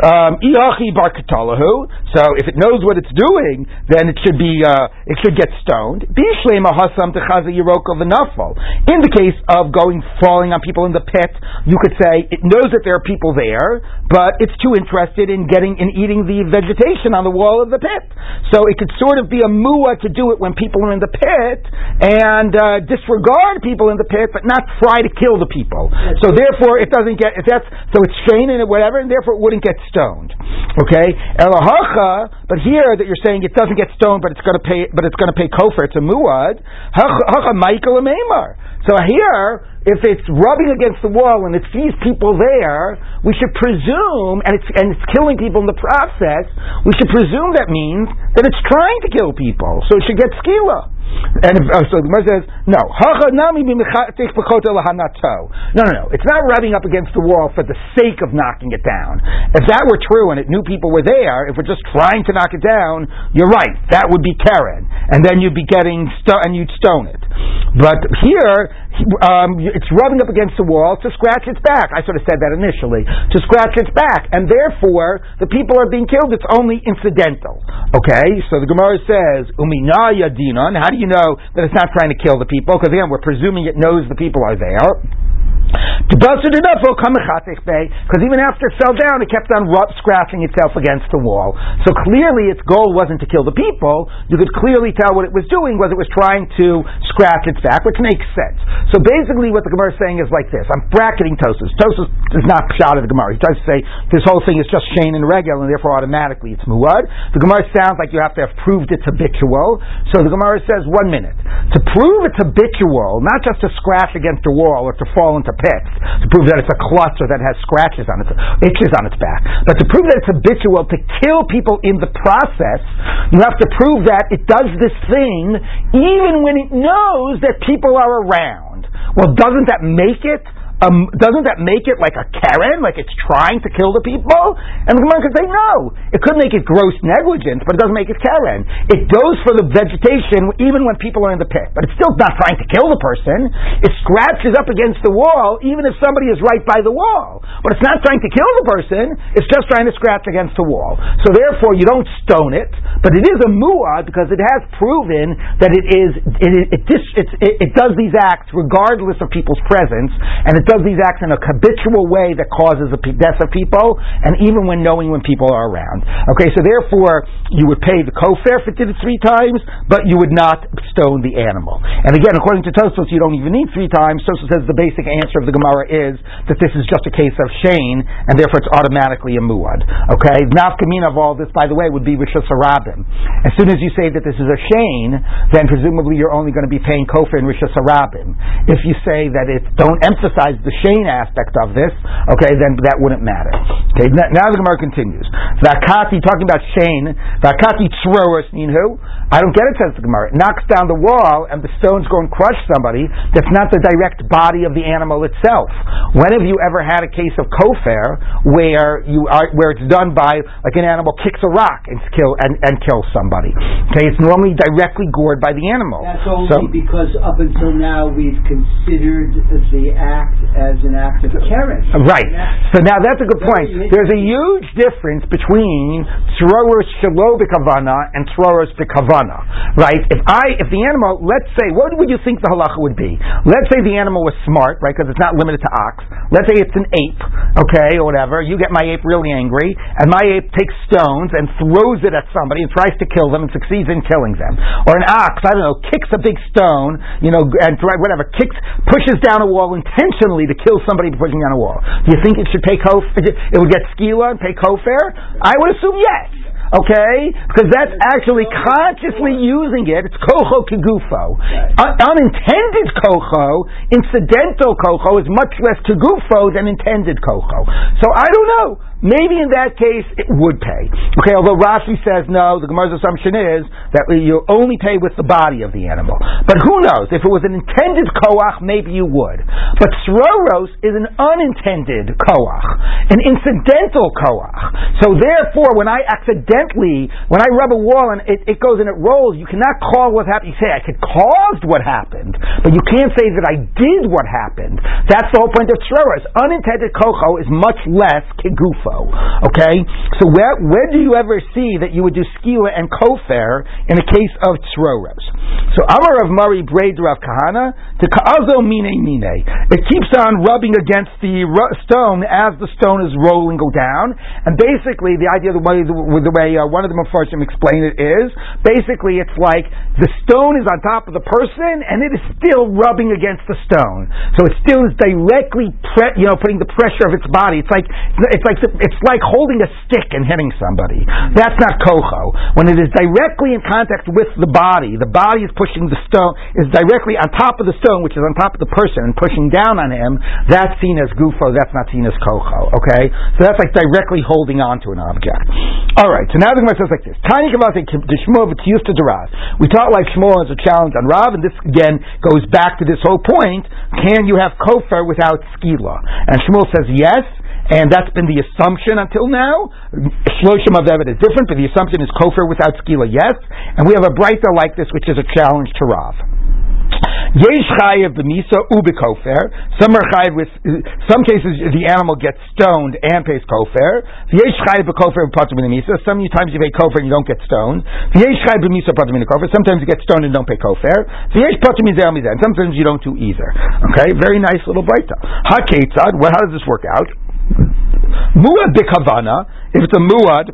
um, so if it knows what it's doing, then it should be uh, it should get stoned. In the case of going falling on people in the pit, you could say it knows that there are people there, but it's too interested in getting in eating the vegetation on the wall of the pit. So it could sort of be a mua to do it when people are in the pit and uh, disregard people in the pit, but not try to kill the people. So therefore, it doesn't get if that's so it's straining and whatever, and therefore it wouldn't get stoned. Okay, Elahacha, but here that you're saying it doesn't get stoned, but it's going to pay, but it's going to pay kofar. It's a muad. Hacha Michael Amemar. So here, if it's rubbing against the wall and it sees people there, we should presume, and it's and it's killing people in the process. We should presume that means that it's trying to kill people, so it should get skila. And uh, so the Gemara says, no. No, no, no. It's not rubbing up against the wall for the sake of knocking it down. If that were true and it knew people were there, if we're just trying to knock it down, you're right. That would be Keren. And then you'd be getting, sto- and you'd stone it. But here, um, it's rubbing up against the wall to scratch its back. I sort of said that initially. To scratch its back. And therefore, the people are being killed. It's only incidental. Okay? So the Gemara says, Uminaya dinon. How do you know that it's not trying to kill the people? Because again, we're presuming it knows the people are there. Because even after it fell down, it kept on scratching itself against the wall. So clearly, its goal wasn't to kill the people. You could clearly tell what it was doing was it was trying to scratch its back, which makes sense. So basically, what the Gemara is saying is like this: I'm bracketing Tosfos. Tosfos is not shot at the Gemara. He tries to say this whole thing is just Shane and regular, and therefore automatically it's muad. The Gemara sounds like you have to have proved it's habitual. So the Gemara says one minute to prove it's habitual, not just to scratch against a wall or to fall into pits to prove that it's a cluster that has scratches on its itches on its back. But to prove that it's habitual to kill people in the process, you have to prove that it does this thing even when it knows that people are around. Well, doesn't that make it um, doesn't that make it like a Keren, like it's trying to kill the people? And the Gemara could say no. It could make it gross negligence, but it doesn't make it Keren. It goes for the vegetation even when people are in the pit, but it's still not trying to kill the person. It scratches up against the wall even if somebody is right by the wall, but it's not trying to kill the person. It's just trying to scratch against the wall. So therefore, you don't stone it, but it is a muad because it has proven that it is it it, it, it, it does these acts regardless of people's presence, and it does these acts in a habitual way that causes the death of people, and even when knowing when people are around. Okay, so therefore you would pay the kofar if it did it three times, but you would not stone the animal. And again, according to Tosfos, you don't even need three times. Tosfos says the basic answer of the Gemara is that this is just a case of Shane, and therefore it's automatically a muad. Okay, nafkamina of all this, by the way, would be Rishus Harabim. As soon as you say that this is a Shane, then presumably you're only going to be paying kofar and Rishus Harabim. If you say that it don't emphasize the Shane aspect of this, okay, then that wouldn't matter. Okay, now the Gemara continues. Vakati, talking about Shane, Vakati tzroros ninhu. I don't get it, says the Gemara. It knocks down the wall and the stones go and crush somebody. That's not the direct body of the animal itself. When have you ever had a case of kofar where you are, where it's done by like an animal kicks a rock and kill and, and kills somebody? Okay, it's normally directly gored by the animal. That's only so, because up until now we've considered the act as an act of Keren. Right. So now that's a good point. There's a huge difference between tzroros shelo b'kavana and tzroros b'kavana. Right? If I, if the animal, let's say, what would you think the halacha would be? Let's say the animal was smart, right? Because it's not limited to ox. Let's say it's an ape, okay, or whatever. You get my ape really angry, and my ape takes stones and throws it at somebody and tries to kill them and succeeds in killing them. Or an ox, I don't know, kicks a big stone, you know, and whatever, kicks, pushes down a wall intentionally intentionally to kill somebody before pushing down a wall. Do you think it should pay kof? It would get skila and pay kofar? I would assume yes. Okay? Because that's actually consciously using it. It's kocho kigufo. Un- unintended kocho, incidental kocho, is much less kigufo than intended kocho. So I don't know. Maybe in that case it would pay. Okay, although Rashi says no, the Gemara's assumption is that you only pay with the body of the animal. But who knows? If it was an intended koach, maybe you would. But sroros is an unintended koach, an incidental koach. So therefore, when I accidentally, when I rub a wall and it, it goes and it rolls, you cannot call what happened. You say I could caused what happened, but you can't say that I did what happened. That's the whole point of sroros. Unintended kocho is much less kigufa. Okay, so where where do you ever see that you would do skila and kofer in a case of tzroros? So Amar Rav Mari brei d'Rav Kahana to ka'azo mine mine. It keeps on rubbing against the stone as the stone is rolling down, and basically the idea of the way the, the way uh, one of the Mepharshim explained it is basically it's like the stone is on top of the person and it is still rubbing against the stone, so it still is directly pre- you know putting the pressure of its body. It's like it's like it's like holding a stick and hitting somebody. That's not kocho. When it is directly in contact with the body, the body is pushing the stone is directly on top of the stone, which is on top of the person, and pushing down on him. That's seen as gufo. That's not seen as kocho. Okay, so that's like directly holding on to an object. All right. So now the Gemara says like this: Tiny We taught like Shmuel as a challenge on Rav, and this again goes back to this whole point: Can you have kofer without skila? And Shmuel says yes. And that's been the assumption until now. Shloshim of is different, but the assumption is kofar without skila, yes. And we have a breita like this, which is a challenge to Rav. Yesh chayiv b'misa ubikofer. Some are chayiv with. Some cases the animal gets stoned and pays kofer. Yesh chayiv b'kofer b'patim b'misa. Sometimes you pay kofer and you don't get stoned. Yesh chayiv b'misa patim kofer. Sometimes you get stoned and don't pay kofer. Yesh patim mizel. Sometimes you don't do either. Okay, very nice little breakdown. Haketzad. Well, how does this work out? Muad b'kavana. If it's a muad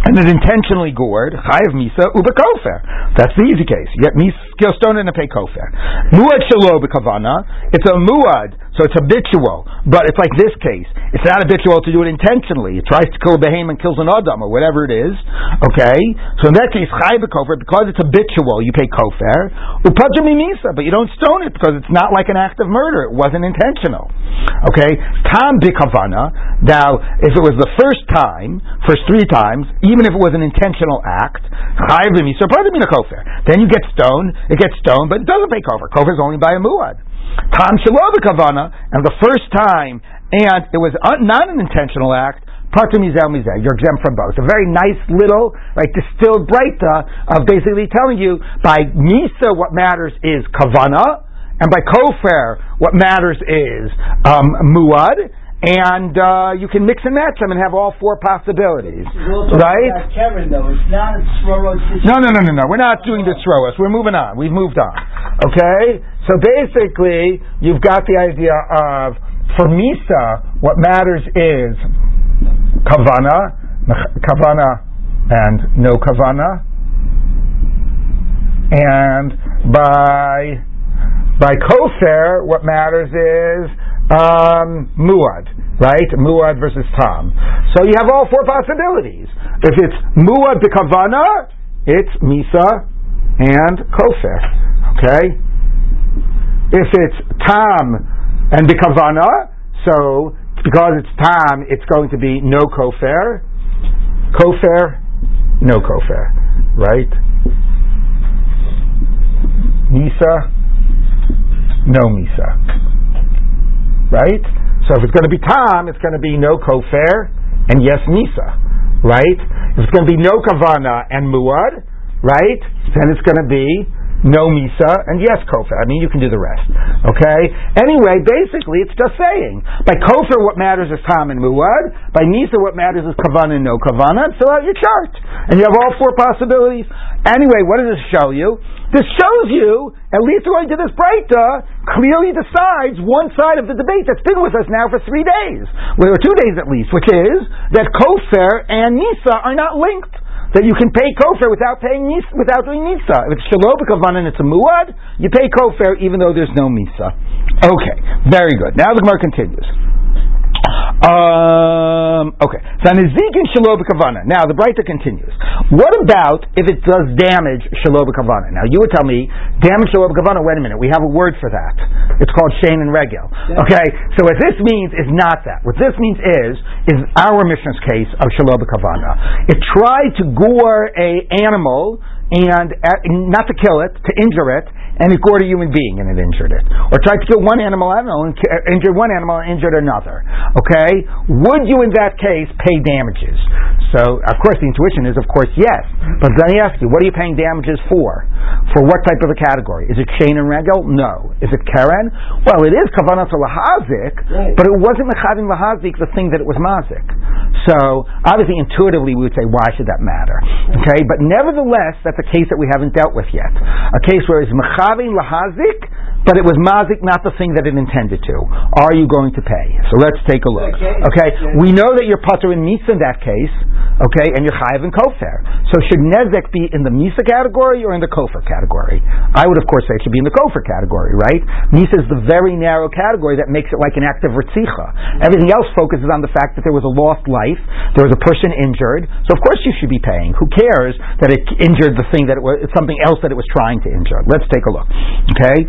and it intentionally gored, chayiv misa uba kofer. That's the easy case. You get mis stone and a pay kofer. Muad shalo bekavana. It's a muad, so it's habitual, but it's like this case. It's not habitual to do it intentionally. It tries to kill a behemoth and kills an adam or whatever it is. Okay, so in that case, chayiv kofer because it's habitual, you pay. Upajami misa, but you don't stone it because it's not like an act of murder. It wasn't intentional. Okay, tam bikavana. Now, if it was the first time, first three times even if it was an intentional act, kofar then you get stoned, it gets stoned, but it doesn't pay kofar. Kofar is only by a muad. Tam kavana, and the first time, and it was not an intentional act, you're exempt from both. A very nice little, like distilled breita of basically telling you by misa what matters is kavana, and by kofar what matters is um, muad, and uh, you can mix and match them and have all four possibilities. Right? Kevin, though, it's not a No, no, no, no, no. We're not doing the Sroros. We're moving on. We've moved on. Okay? So basically, you've got the idea of, for Misa, what matters is Kavana, Kavana, and no Kavana. And by by Kofer, what matters is um, muad, right? Muad versus tam. So you have all four possibilities. If it's muad b'kavana, it's misa and kofer. Okay. If it's tam and b'kavana, so because it's tam, it's going to be no kofer. Kofer, no kofer, right? Misa, no misa right? So if it's going to be Tam, it's going to be no Kofer and yes Misa, right? If it's going to be no Kavana and Muad, right? Then it's going to be no Misa, and yes, Kofer. I mean, you can do the rest. Okay? Anyway, basically, it's just saying. By Kofer, what matters is Tam and Muad. By Misa, what matters is Kavana and no Kavana. And fill out your chart. And you have all four possibilities. Anyway, what does this show you? This shows you, at least according to this Breita, clearly decides one side of the debate that's been with us now for three days, or two days at least, which is that Kofer and Misa are not linked. That you can pay Kofer without paying Misa, without doing Misa. If it's Shalom and it's a Muad, you pay Kofer even though there's no Misa. Okay, very good. Now the Gemara continues. Um, okay. So Nizikin Shalob Kavana. Now the Breita continues. What about if it does damage Shalob Kavana? Now you would tell me damage Shalob Kavana. Wait a minute. We have a word for that. It's called Shane and Regel. Okay. So what this means is not that. What this means is is our Mishnah's case of Shalob Kavana. It tried to gore a animal and uh, not to kill it, to injure it, and it gored a human being and it injured it. Or tried to kill one animal, I don't know, and uh, injured one animal and injured another. Okay? Would you in that case pay damages? So, of course, the intuition is, of course, yes. But let me ask you, what are you paying damages for? For what type of a category? Is it chain and regel? No. Is it keren? Well, it is kavanah lahazik, right. but it wasn't mechadin lahazik the thing that it was mazik. So obviously, intuitively, we would say, why should that matter? Okay, but nevertheless, that's a case that we haven't dealt with yet. A case where it's mechavin lahazik, but it was mazik, not the thing that it intended to. Are you going to pay? So let's take a look. Okay, we know that you're putter in misa in that case. Okay, and you're chayiv in kofar. So should nezek be in the misa category or in the kofar category? I would, of course, say it should be in the kofar category, right? Misa is the very narrow category that makes it like an act of ritzicha. Everything else focuses on the fact that there was a lost life, there was a person injured. So of course you should be paying. Who cares that it injured the thing that it was something else that it was trying to injure? Let's take a look. Okay.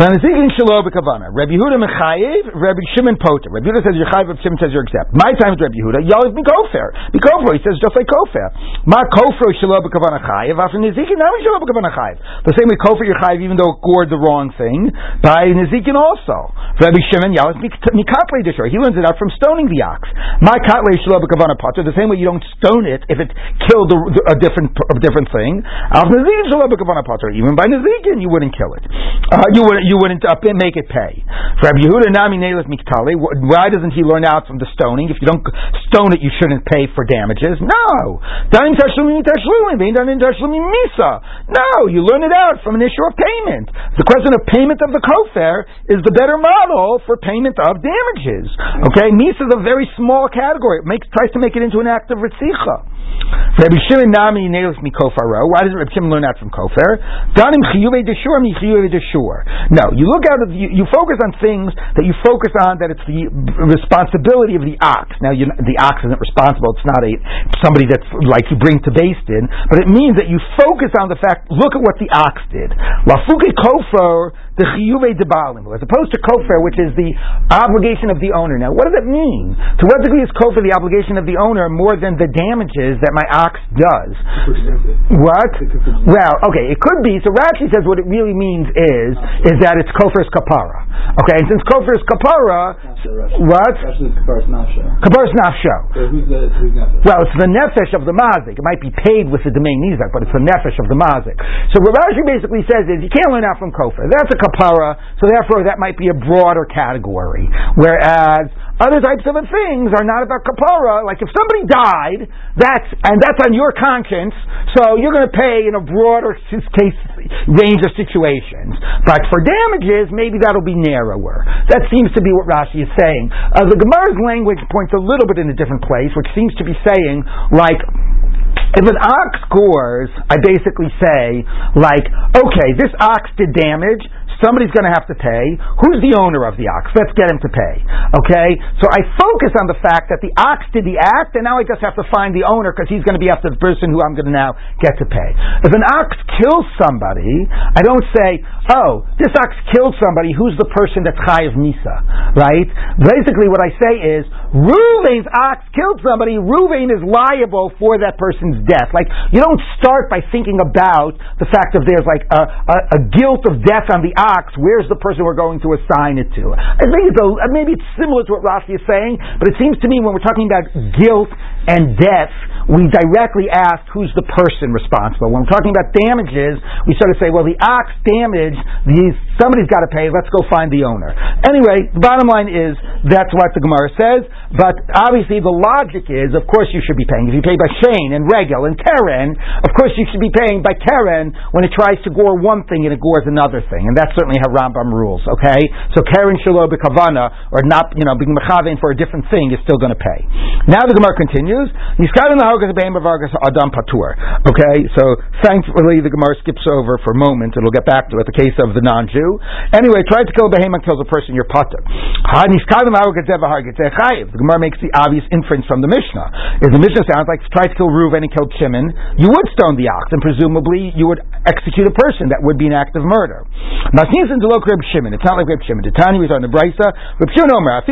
Rabbi Yehuda mechayiv, Rabbi Shimon poter. Rabbi Yehuda says you're chayiv, Rabbi Shimon says you're exempt. My time is Rabbi Yehuda. Yalav. Be kofar. He says just like kofar. Ma kofar shelo b'kavana chayiv. After nizikin, now shelo b'kavana chayiv. The same way kofar you're chayiv even though it gored the wrong thing. By nizikin also. Rabbi Shimon Yalav mikatle dishor. He learns it out from stoning the ox. My katle shelo b'kavana poter. The same way you don't stone it if it killed a, a different a different thing. After nizikin shelo b'kavana poter. Even by nizikin you wouldn't kill it. Uh, you wouldn't you wouldn't make it pay. Rabbi Yehuda Nami Miktali. Why doesn't he learn out from the stoning? If you don't stone it, you shouldn't pay for damages. No. No, you learn it out from an issue of payment. The question of payment of the kofar is the better model for payment of damages. Okay, misa is a very small category. It makes tries to make it into an act of ritzicha. Rabbi Shimon Nami. Why doesn't Rabbi Shimon learn that from kofar? Danim chiyuve deshur mi chiyuve deshur. No, you look out of you, you, focus on things that you focus on that it's the responsibility of the ox. Now, you, the ox isn't responsible; it's not a somebody that's like you bring to beis din, but it means that you focus on the fact. Look at what the ox did. Lafuke kofar the chiyuve debalim, as opposed to kofar, which is the obligation of the owner. Now, what does it mean? To what degree is kofar the obligation of the owner more than the damages that my ox does? What? Well, okay, it could be. So Rashi says what it really means is is that it's kofar's kapara. Okay, and since kofar's kapara, what? Kapar's nafsho. Well, it's the nefesh of the mazik. It might be paid with the domain nizak, but it's the nefesh of the mazik. So what Rashi basically says is you can't learn out from kofar. That's a kapara, so therefore that might be a broader category. Whereas other types of things are not about kapara. Like if somebody died, that's and that's on your conscience, so you're going to pay in a broader case range of situations. But for damages, maybe that'll be narrower. That seems to be what Rashi is saying. Uh, the Gemara's language points a little bit in a different place, which seems to be saying like if an ox gores, I basically say, like, okay, this ox did damage, Somebody's going to have to pay. Who's the owner of the ox? Let's get him to pay. Okay? So I focus on the fact that the ox did the act, and now I just have to find the owner because he's going to be after the person who I'm going to now get to pay. If an ox kills somebody, I don't say, oh, this ox killed somebody, who's the person that's chayiv misa? Right? Basically, what I say is, Ruvain's ox killed somebody, Ruvain is liable for that person's death. Like, you don't start by thinking about the fact that there's like a, a, a guilt of death on the ox ox, where's the person we're going to assign it to? I think it's a, maybe it's similar to what Rashi is saying, but it seems to me when we're talking about guilt and death, we directly ask who's the person responsible. When we're talking about damages, we sort of say, well, the ox damaged, somebody's got to pay, let's go find the owner. Anyway, the bottom line is that's what the Gemara says, but obviously the logic is, of course you should be paying. If you pay by Shane and Regel and Keren, of course you should be paying by Keren when it tries to gore one thing and it gores another thing. And that's certainly how Rambam rules, okay? So Keren Shalo Kavana, or not, you know, being Mechavein for a different thing, is still going to pay. Now the Gemara continues, Niskad in the beim Bavargas Adam Patur. Okay, so thankfully the Gemara skips over for a moment. It'll get back to it. The case of the non-Jew. Anyway, try to kill a behemoth kills a person. You're Patur. The Gemara makes the obvious inference from the Mishnah. If the Mishnah sounds like try to kill Reuven and killed Shimon, you would stone the ox, and presumably you would execute a person. That would be an act of murder. Masnias and Delok Reb Shimon. It's not like Reb Shimon. Titani was on the Brisa. Reb Shimon Omer.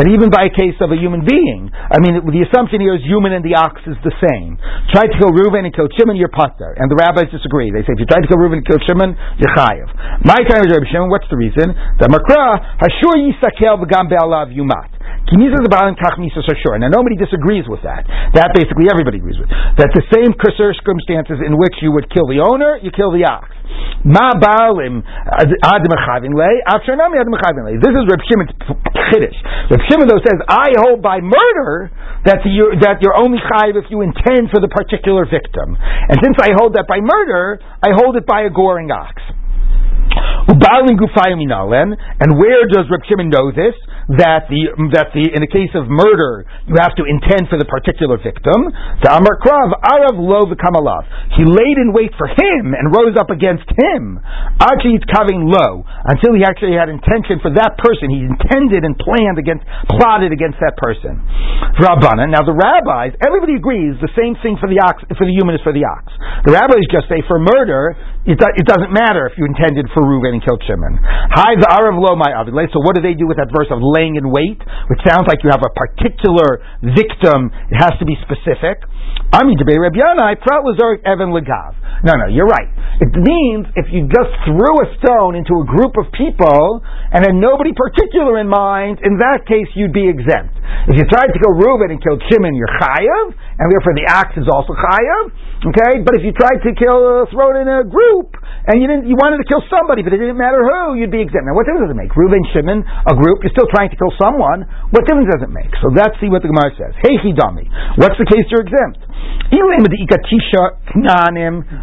That even by a case of a human being, I mean, the assumption here is human and the ox is the same. Try to kill Reuven and kill Shimon, you're pater. And the rabbis disagree. They say if you try to kill Reuven and kill Shimon, you're chayiv. My time is Reb Shimon. What's the reason? The makra hashur yisakel v'gam be'alav yumat. Kimisa zabalim kach misa sure. Now nobody disagrees with that. That basically everybody agrees with. That the same circumstances in which you would kill the owner, you kill the ox. Ma balim ad mechavin lei. This is Reb Shimon's chiddush. Reb Shimon though says, I hold by murder that you're, that you're only chayiv if you intend for the particular victim. And since I hold that by murder, I hold it by a goring ox. And where does Reb Shimon know this? That the that the in the case of murder you have to intend for the particular victim. Krav Arav Lo Kamalav. He laid in wait for him and rose up against him. Actually, it's kaving low until he actually had intention for that person. He intended and planned against, plotted against that person. Rabbana. Now the rabbis, everybody agrees the same thing for the ox, for the human is for the ox. The rabbis just say for murder it, it doesn't matter if you intended for Reuven and killed Shimon. Hi, the Arav lo my So what do they do with that verse of laying in wait, which sounds like you have a particular victim? It has to be specific. Ami debate Reb Yanai prat lazoric evan legav. No, no, you're right. It means if you just threw a stone into a group of people and had nobody particular in mind, in that case you'd be exempt. If you tried to kill Reuben and killed Shimon, you're chayav, and therefore the axe is also chayav. Okay, but if you tried to kill, uh, throw it in a group, and you didn't, you wanted to kill somebody, but it didn't matter who, you'd be exempt. Now, what difference does it make? Reuben, Shimon, a group, you're still trying to kill someone. What difference does it make? So let's see what the Gemara says. Hey, Hidami, what's the case you're exempt?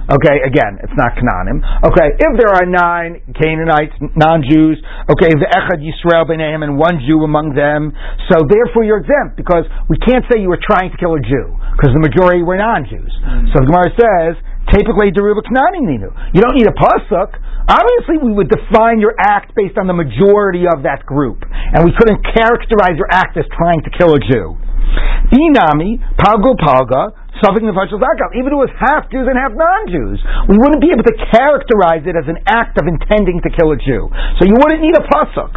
Okay, again, it's not Knanim. Okay, if there are nine Canaanites, non-Jews, okay, the Echad Yisrael B'neihem, and one Jew among them, so therefore you're exempt, because we can't say you were trying to kill a Jew, because the majority were non-Jews. Mm-hmm. So the Gemara says, Typically, deruba knanim ninu. You don't need a pasuk. Obviously, we would define your act based on the majority of that group, and we couldn't characterize your act as trying to kill a Jew. بینامی پھاگو پھاگا the zakal. Even if it was half Jews and half non-Jews, we wouldn't be able to characterize it as an act of intending to kill a Jew. So you wouldn't need a pasuk.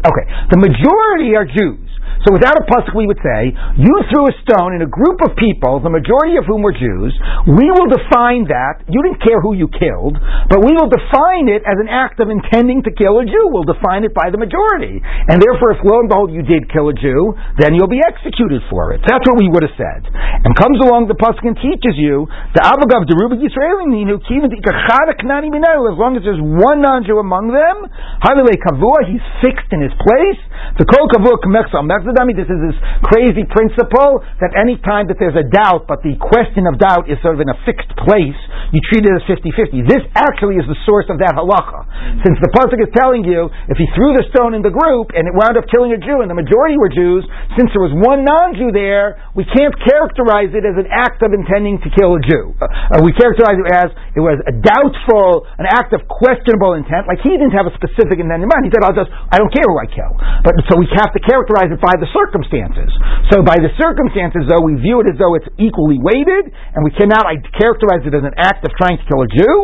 Okay, the majority are Jews. So without a pasuk, we would say, you threw a stone in a group of people, the majority of whom were Jews. We will define that. You didn't care who you killed, but we will define it as an act of intending to kill a Jew. We'll define it by the majority, and therefore, if lo and behold you did kill a Jew, then you'll be executed for it. That's what we would have said. And comes along the pasuk and teaches you the avagav deruba Yisraelim the Ninu, as long as there's one non-Jew among them, he's fixed in his place. The kol kavua this is this crazy principle that any time that there's a doubt, but the question of doubt is sort of in a fixed place, you treat it as 50-50. This actually is the source of that halacha. Mm-hmm. Since the pasuk is telling you, if he threw the stone in the group and it wound up killing a Jew and the majority were Jews, since there was one non-Jew there, we can't characterize it as an act of intending to kill a Jew. Uh, we characterize it as it was a doubtful, an act of questionable intent, like he didn't have a specific intent in mind. He said, I'll just, I don't care who I kill. But so we have to characterize it by the circumstances. So by the circumstances, though, we view it as though it's equally weighted, and we cannot characterize it as an act of trying to kill a Jew,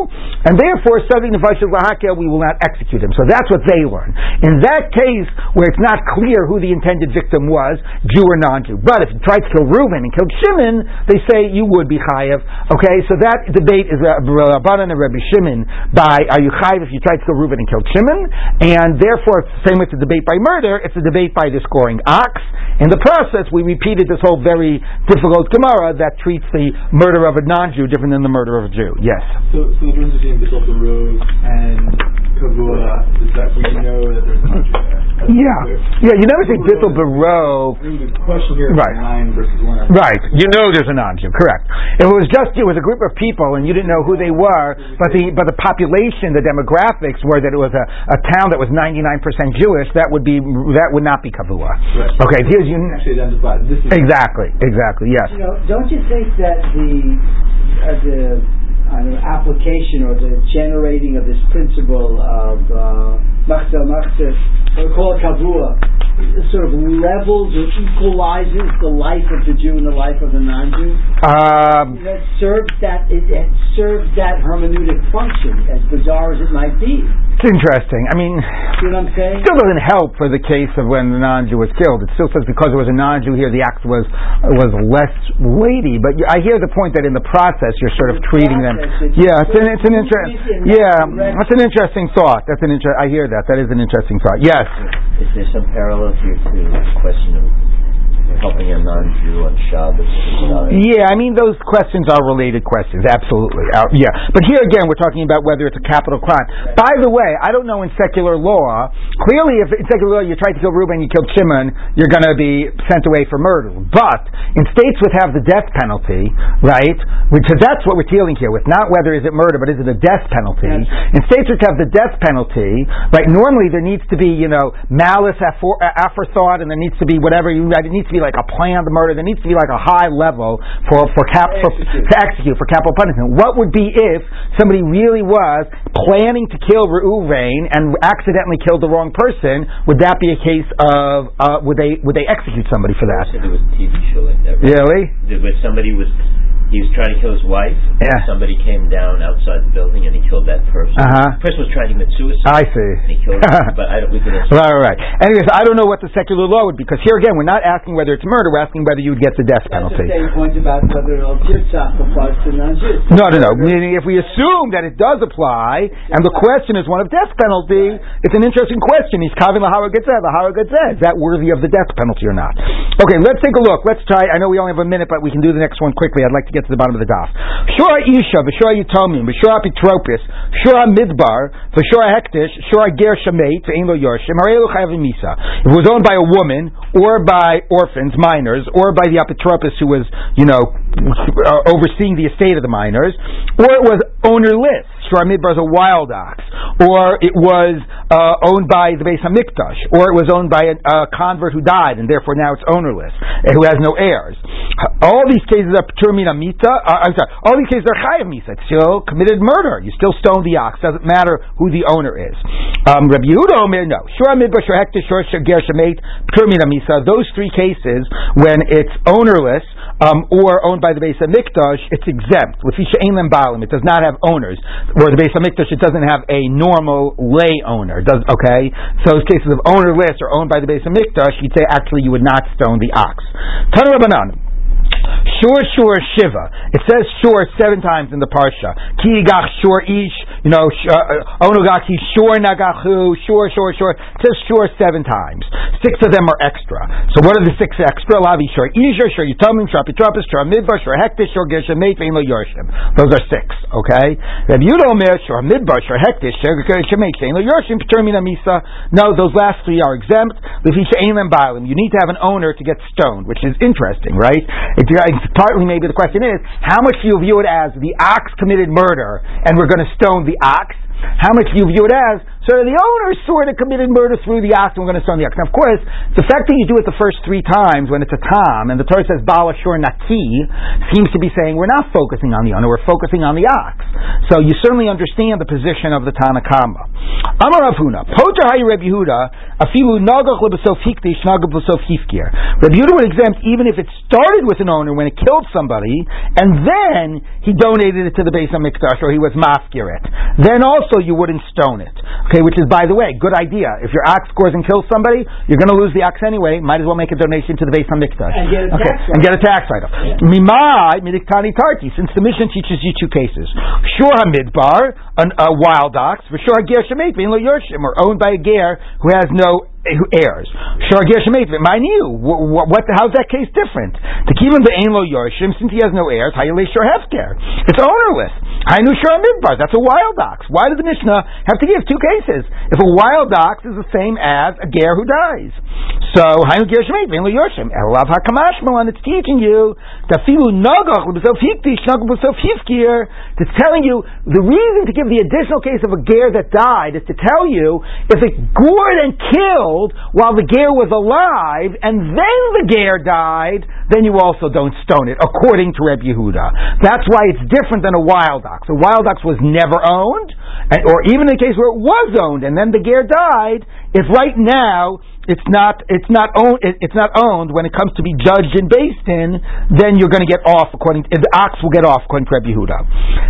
and therefore, Savi Nefashim Lahakel, we will not execute him. So that's what they learn. In that case, where it's not clear who the intended victim was, Jew or non-Jew. But if you tried to kill Reuben and killed Shimon, they say you would be chayiv. Okay, so that debate is uh, Rabbanan and Rabbi Shimon by are you chayiv if you tried to kill Reuben and killed Shimon, and therefore, same with the debate by murder, it's a debate by the scoring ox. In the process, we repeated this whole very difficult Gemara that treats the murder of a non-Jew different than the murder of a Jew. Yes. So, so the difference between Bishop Road and Kavua is that we know that there's a there. Yeah, yeah. You never say Bittel Barov. The question here right. nine versus one. Right. You know there's a non-Jew. Correct. If it was just you, it was a group of people and you didn't know who they were, but the but the population, the demographics were that it was a, a town that was 99% Jewish. That would be that would not be Kavua. Right. Okay. Here's you actually identify this. Is exactly. Exactly. Yes. You know, don't you think that the uh, the uh, application or the generating of this principle of uh, machzor machzor, we call it kavua, sort of levels or equalizes the life of the Jew and the life of the non-Jew? Um, That serves that it, it serves that hermeneutic function, as bizarre as it might be. it's interesting. I mean, You know what I'm saying? It still doesn't help for the case of when the non-Jew was killed. It still says because it was a non-Jew here, the act was was less weighty. But I hear the point that in the process you're sort of treating them. it's Yeah, it's an it's an movement inter- in that Yeah, that's an interesting thought. That's an inter- I hear that. That is an interesting thought. Yes. Is there some parallel here to the question of helping a non-Jew on Shabbos? Yeah, I mean those questions are related questions. Absolutely. Uh, yeah, but here again we're talking about whether it's a capital crime. By the way, I don't know in secular law. Clearly, if in secular law you tried to kill Reuben, you killed Shimon, you're going to be sent away for murder. But in states which have the death penalty, right? Because that's what we're dealing here with. Not whether is it murder, but is it a death penalty? In states which have the death penalty, right? Normally there needs to be you know malice afor- aforethought, and there needs to be whatever you. It needs to be like a planned murder. There needs to be like a high level for for cap for, Execute. to execute for capital punishment. What would be if somebody really was planning to kill Reuven and accidentally killed the wrong person? Would that be a case of uh, would they would they execute somebody for that? Said there was a TV show like that. Right? Really? Where somebody was, he was trying to kill his wife. Yeah. Somebody came down outside the building and he killed that person. Uh-huh. The person was trying to commit suicide. I see. And he killed him. [LAUGHS] but I don't, we can answer. Right, right, right. Anyways, I don't know what the secular law would be because here again, we're not asking whether it's murder. We're asking whether you would get the death That's the penalty. same point about whether it'll jitzach applies to non-Jews. No, no, no. Meaning, if we assume that it does apply, and the question is one of death penalty, it's an interesting question. He's kavin lahara getzeh, lahara getzeh. Is that worthy of the death penalty or not? Okay, let's take a look. Let's try. I know we only have a minute, but we can do the next one quickly. I'd like to get to the bottom of the daf. Shura isha, v'shura yitomim, v'shura pitropis, shura midbar, v'shura hektish, shura ger shemait, v'ein lo yorshim, harei lo chayavim misa. If it was owned by a woman, or by orphans, minors, or by the apotropis who was, you know, uh, overseeing the estate of the minors, or it was ownerless. Shura midbar is a wild ox, or it was uh, owned by the Beis Hamikdash, or it was owned by a, a convert who died, and therefore now it's ownerless, who has no heirs. All these cases are Pturmina Mita. Uh, I'm sorry. All these cases are Chayav Misa. Still committed murder. You still stone the ox. Doesn't matter who the owner is. Um, Rabbi Yehuda Omer, no. Shura Midbar, Shura Hektish, Shura Ger Shemet, Pturmina Misa. Those three cases, when it's ownerless um, or owned by the Beis Hamikdash, it's exempt. With Fisha Ein Balim, it does not have owners. Where the Beis Hamikdash, it doesn't have a normal lay owner. Does okay? So, in cases of ownerless or owned by the Beis Hamikdash, you'd say actually you would not stone the ox. Tanu. Shur Shur Shiva. It says Shur seven times in the parsha. Ki gach Shur Ish. You know, uh, Onogach Ki Shur Nagachu. Shur Shur Shur. It says Shur seven times. Six of them are extra. So what are the six extra? Lavi Shur Isha, Shur Yitomim, Shur Pitropis, Shur Midbar, Shur Hektish, Shur Geshem Meit, Vein Lo Yorshim. Those are six. Okay. Yehuda Omer Shur Midbar, Shur Hektish, Shur Geshem Meit, Vein Lo Yorshim, P'termina Misa. No, those last three are exempt. You need to have an owner to get stoned, which is interesting, right? It, it's partly maybe the question is how much do you view it as the ox committed murder and we're going to stone the ox? How much do you view it as so the owner sort of committed murder through the ox and we're going to stone the ox? Now, of course, the fact that you do it the first three times when it's a tom and the Torah says Bala Shur Naki seems to be saying we're not focusing on the owner, we're focusing on the ox. So you certainly understand the position of the Tanakama. Amar Avuna, Poter Hayi Reb Yehuda, Afilu Nagach Lebesof Hikdish Nagach Lebesof Hifkir. Reb Yehuda would exempt even if it started with an owner when it killed somebody and then he donated it to the Beis Hamikdash or he was mafkir it. Then also you wouldn't stone it. Okay, which is by the way, good idea. If your ox scores and kills somebody, you're going to lose the ox anyway. Might as well make a donation to the Beis Hamikdash. And get a okay, tax and get a tax write-off. Mimai midiktani tarti. Since the Mishnah teaches you two cases, shur hamidbar, an, a wild ox, for shur ger shemet vein lo yorshim, or owned by a ger who has no who heirs. Shur ger shemet mind you. What? How's that case different? To keep him the ein lo yorshim, since he has no heirs, hayale shur hefker. It's ownerless. Hainu shur hamidbar. That's a wild ox. Why did the Mishnah have to give two cases? If a wild ox is the same as a ger who dies, so hainu ger shemet vein lo yorshim. Elav hakamashmo, and it's teaching you Tafilu nagach l'besof hiktish nagach l'besof hifkir. It's telling you the reason to give the additional case of a ger that died is to tell you if it gored and killed while the ger was alive and then the ger died, then you also don't stone it, according to Reb Yehuda. That's why it's different than a wild ox. A wild ox was never owned, and, or even in the case where it was owned and then the ger died, if right now it's not it's not owned it's not owned when it comes to be judged in beis din, then you're going to get off according to, the ox will get off according to Reb Yehuda.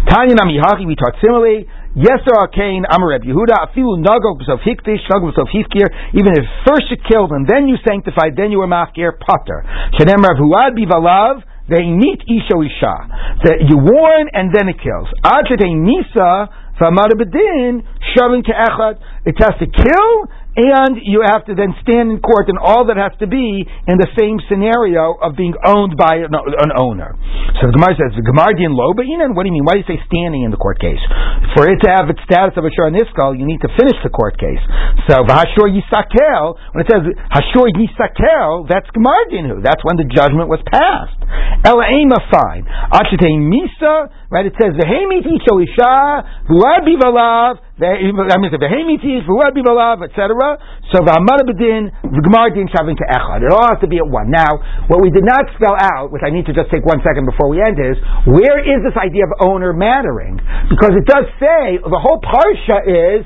Tanya Namihachi, we taught similarly. Yes, there are Cain, Amar Reb Yehuda, Afilu Nago B'Sof Hikdish, Nago B'Sof Hifkir, even if first you killed and then you sanctified, then you were Mafkir, Potter. Shenem Rav Huad Bivalav, they meet Isha Isha. That you warn and then it kills. Ad Nisa, Famar Bedin, Shavin Ke'echad. It has to kill and you have to then stand in court, and all that has to be in the same scenario of being owned by an, an owner. So the Gemara says, din lo What do you mean? Why do you say standing in the court case? For it to have its status of a shor niskal, you need to finish the court case. So v'hashor yisakel, when it says hashor yisakel, that's Gemara din That's when the judgment was passed. Ema fine. Achete misa, right? It says v'hemit isho isha, v'uad bivalav, I means the behemitis, v'uad bivalav, etc. So v'amar bedin, v'gmar din to echad. It all has to be at one. Now, what we did not spell out, which I need to just take one second before we end, is where is this idea of owner mattering? Because it does say the whole parsha is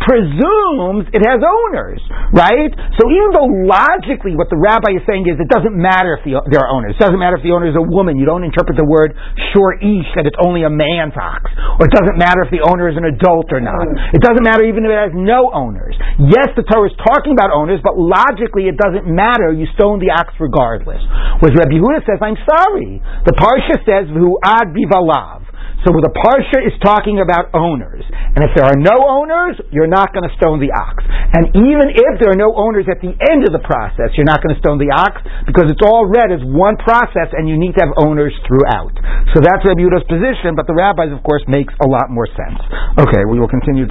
presumes it has owners, right? So even though logically what the rabbi is saying is it doesn't matter if the, there are owners. It doesn't matter if the owner is a woman. You don't interpret the word shor ish that it's only a man's ox. Or it doesn't matter if the owner is an adult or not. It doesn't matter even if it has no owners. Yes, the Torah is talking about owners, but logically it doesn't matter. You stone the ox regardless. Whereas Rabbi Yehuda says, I'm sorry. The Parsha says, ad bivalav. So the parsha is talking about owners, and if there are no owners, you're not going to stone the ox. And even if there are no owners at the end of the process, you're not going to stone the ox because it's all read as one process, and you need to have owners throughout. So that's Rabbi Yehuda's position, but the rabbis, of course, makes a lot more sense. Okay, we will continue to.